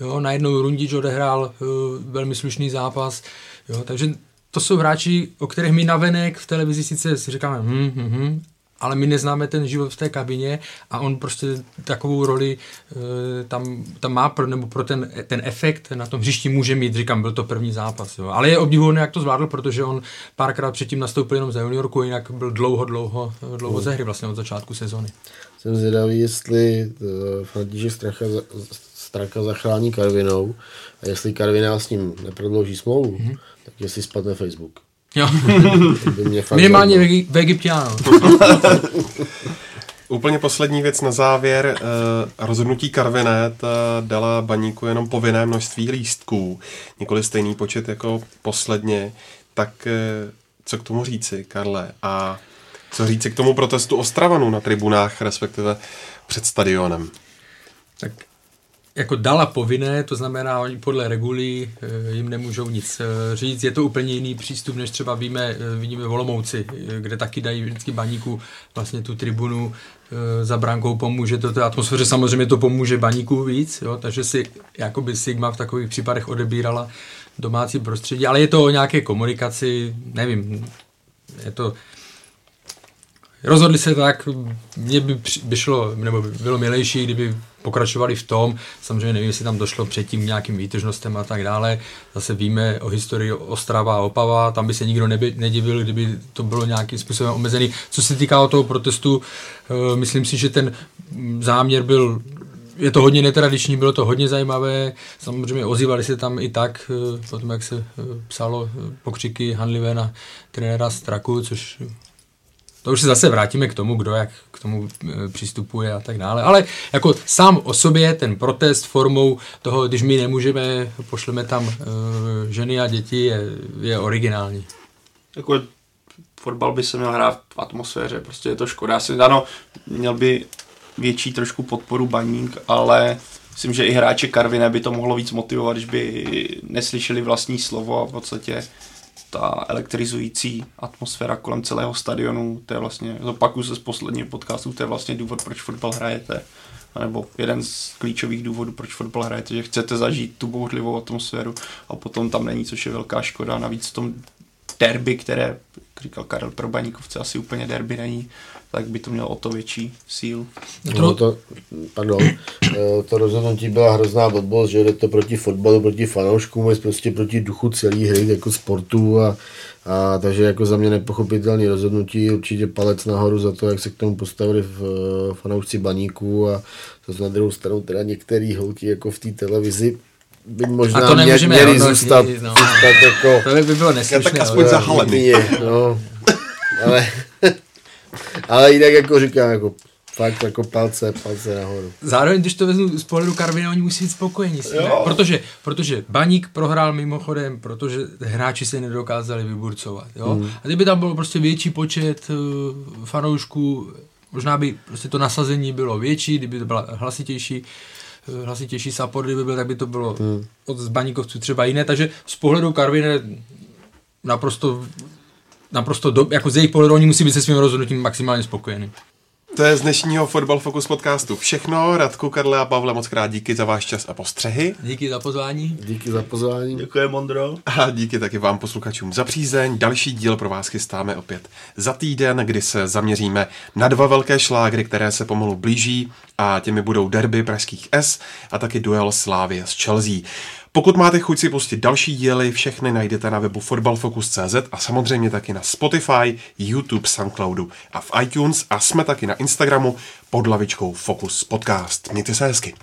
Jo, najednou Rundič odehrál uh, velmi slušný zápas. Jo, takže to jsou hráči, o kterých my navenek v televizi sice si říkáme, hm, hm, hm, ale my neznáme ten život v té kabině a on prostě takovou roli uh, tam, tam má, pro, nebo pro ten, ten efekt na tom hřišti může mít, říkám, byl to první zápas. Jo. Ale je obdivuhodné, jak to zvládl, protože on párkrát předtím nastoupil jenom za juniorku, jinak byl dlouho, dlouho, dlouho ze hry vlastně od začátku sezony. Jsem zvědavý, jestli uh, František Stracha Straka zachrání Karvinou a jestli Karviná s ním neprodlouží smlouvu, mm-hmm. tak jestli spadne Facebook. Jo. Minimálně v, v Egyptě ano. Úplně poslední věc na závěr. Eh, rozhodnutí Karvinet dala baníku jenom povinné množství lístků, nikoli stejný počet jako posledně. Tak eh, co k tomu říci, Karle? A co říci k tomu protestu Ostravanu na tribunách, respektive před stadionem? Tak jako dala povinné, to znamená, oni podle regulí eh, jim nemůžou nic eh, říct. Je to úplně jiný přístup, než třeba víme, eh, vidíme v Olomouci, kde taky dají vždycky baníku vlastně tu tribunu za bránkou pomůže to té atmosféře, samozřejmě to pomůže baníku víc, jo, takže si jakoby Sigma v takových případech odebírala domácí prostředí, ale je to o nějaké komunikaci, nevím, je to, rozhodli se tak, mě by, by šlo, nebo by bylo milejší, kdyby pokračovali v tom, samozřejmě nevím, jestli tam došlo předtím k nějakým výtržnostem a tak dále, zase víme o historii Ostrava a Opava, tam by se nikdo neby, nedivil, kdyby to bylo nějakým způsobem omezený. Co se týká toho protestu, uh, myslím si, že ten záměr byl je to hodně netradiční, bylo to hodně zajímavé. Samozřejmě ozývali se tam i tak, eh, potom jak se eh, psalo pokřiky hanlivé na trenéra Straku, což to už se zase vrátíme k tomu, kdo jak k tomu e, přistupuje a tak dále. Ale jako sám o sobě ten protest formou toho, když my nemůžeme, pošleme tam uh, ženy a děti, je, je originální. Jako fotbal by se měl hrát v atmosféře, prostě je to škoda. Asi, ano, měl by větší trošku podporu baník, ale myslím, že i hráče Karviné by to mohlo víc motivovat, když by neslyšeli vlastní slovo a v podstatě ta elektrizující atmosféra kolem celého stadionu, to je vlastně, zopakuju se z posledního podcastu, to je vlastně důvod, proč fotbal hrajete, nebo jeden z klíčových důvodů, proč fotbal hrajete, že chcete zažít tu bouřlivou atmosféru a potom tam není, což je velká škoda. Navíc v tom derby, které, jak říkal Karel, pro Baníkovce asi úplně derby není, tak by to mělo o to větší síl. No to, pardon, eh, to rozhodnutí byla hrozná blbost, že jde to proti fotbalu, proti fanouškům, je prostě proti duchu celé hry, jako sportu a, a takže jako za mě nepochopitelný rozhodnutí, určitě palec nahoru za to, jak se k tomu postavili v eh, fanoušci baníků a to na druhou stranu teda některý holky jako v té televizi by možná a to mě, měli zůstat, no, zůstat jako... To by bylo neslušné. Tak aspoň zahalený. No, ale ale jinak jako říkám, jako fakt jako palce, palce nahoru. Zároveň, když to vezmu z pohledu Karvina, oni musí být spokojení s tím, protože, protože Baník prohrál mimochodem, protože hráči se nedokázali vyburcovat. Jo? Hmm. A kdyby tam byl prostě větší počet uh, fanoušků, možná by prostě to nasazení bylo větší, kdyby to byla hlasitější, uh, hlasitější support, kdyby byl, tak by to bylo hmm. od Baníkovců třeba jiné, takže z pohledu Karvine naprosto naprosto, do, jako z jejich pohledu, oni musí být se svým rozhodnutím maximálně spokojení. To je z dnešního Fotbal Focus podcastu všechno. Radku, Karle a Pavle, moc krát díky za váš čas a postřehy. Díky za pozvání. Díky za pozvání. Děkuji, Mondro. A díky taky vám posluchačům za přízeň. Další díl pro vás chystáme opět za týden, kdy se zaměříme na dva velké šlágry, které se pomalu blíží a těmi budou derby pražských S a taky duel Slávě s Chelsea. Pokud máte chuť si pustit další díly, všechny najdete na webu fotbalfocus.cz a samozřejmě taky na Spotify, YouTube, Soundcloudu a v iTunes a jsme taky na Instagramu pod lavičkou Focus Podcast. Mějte se hezky.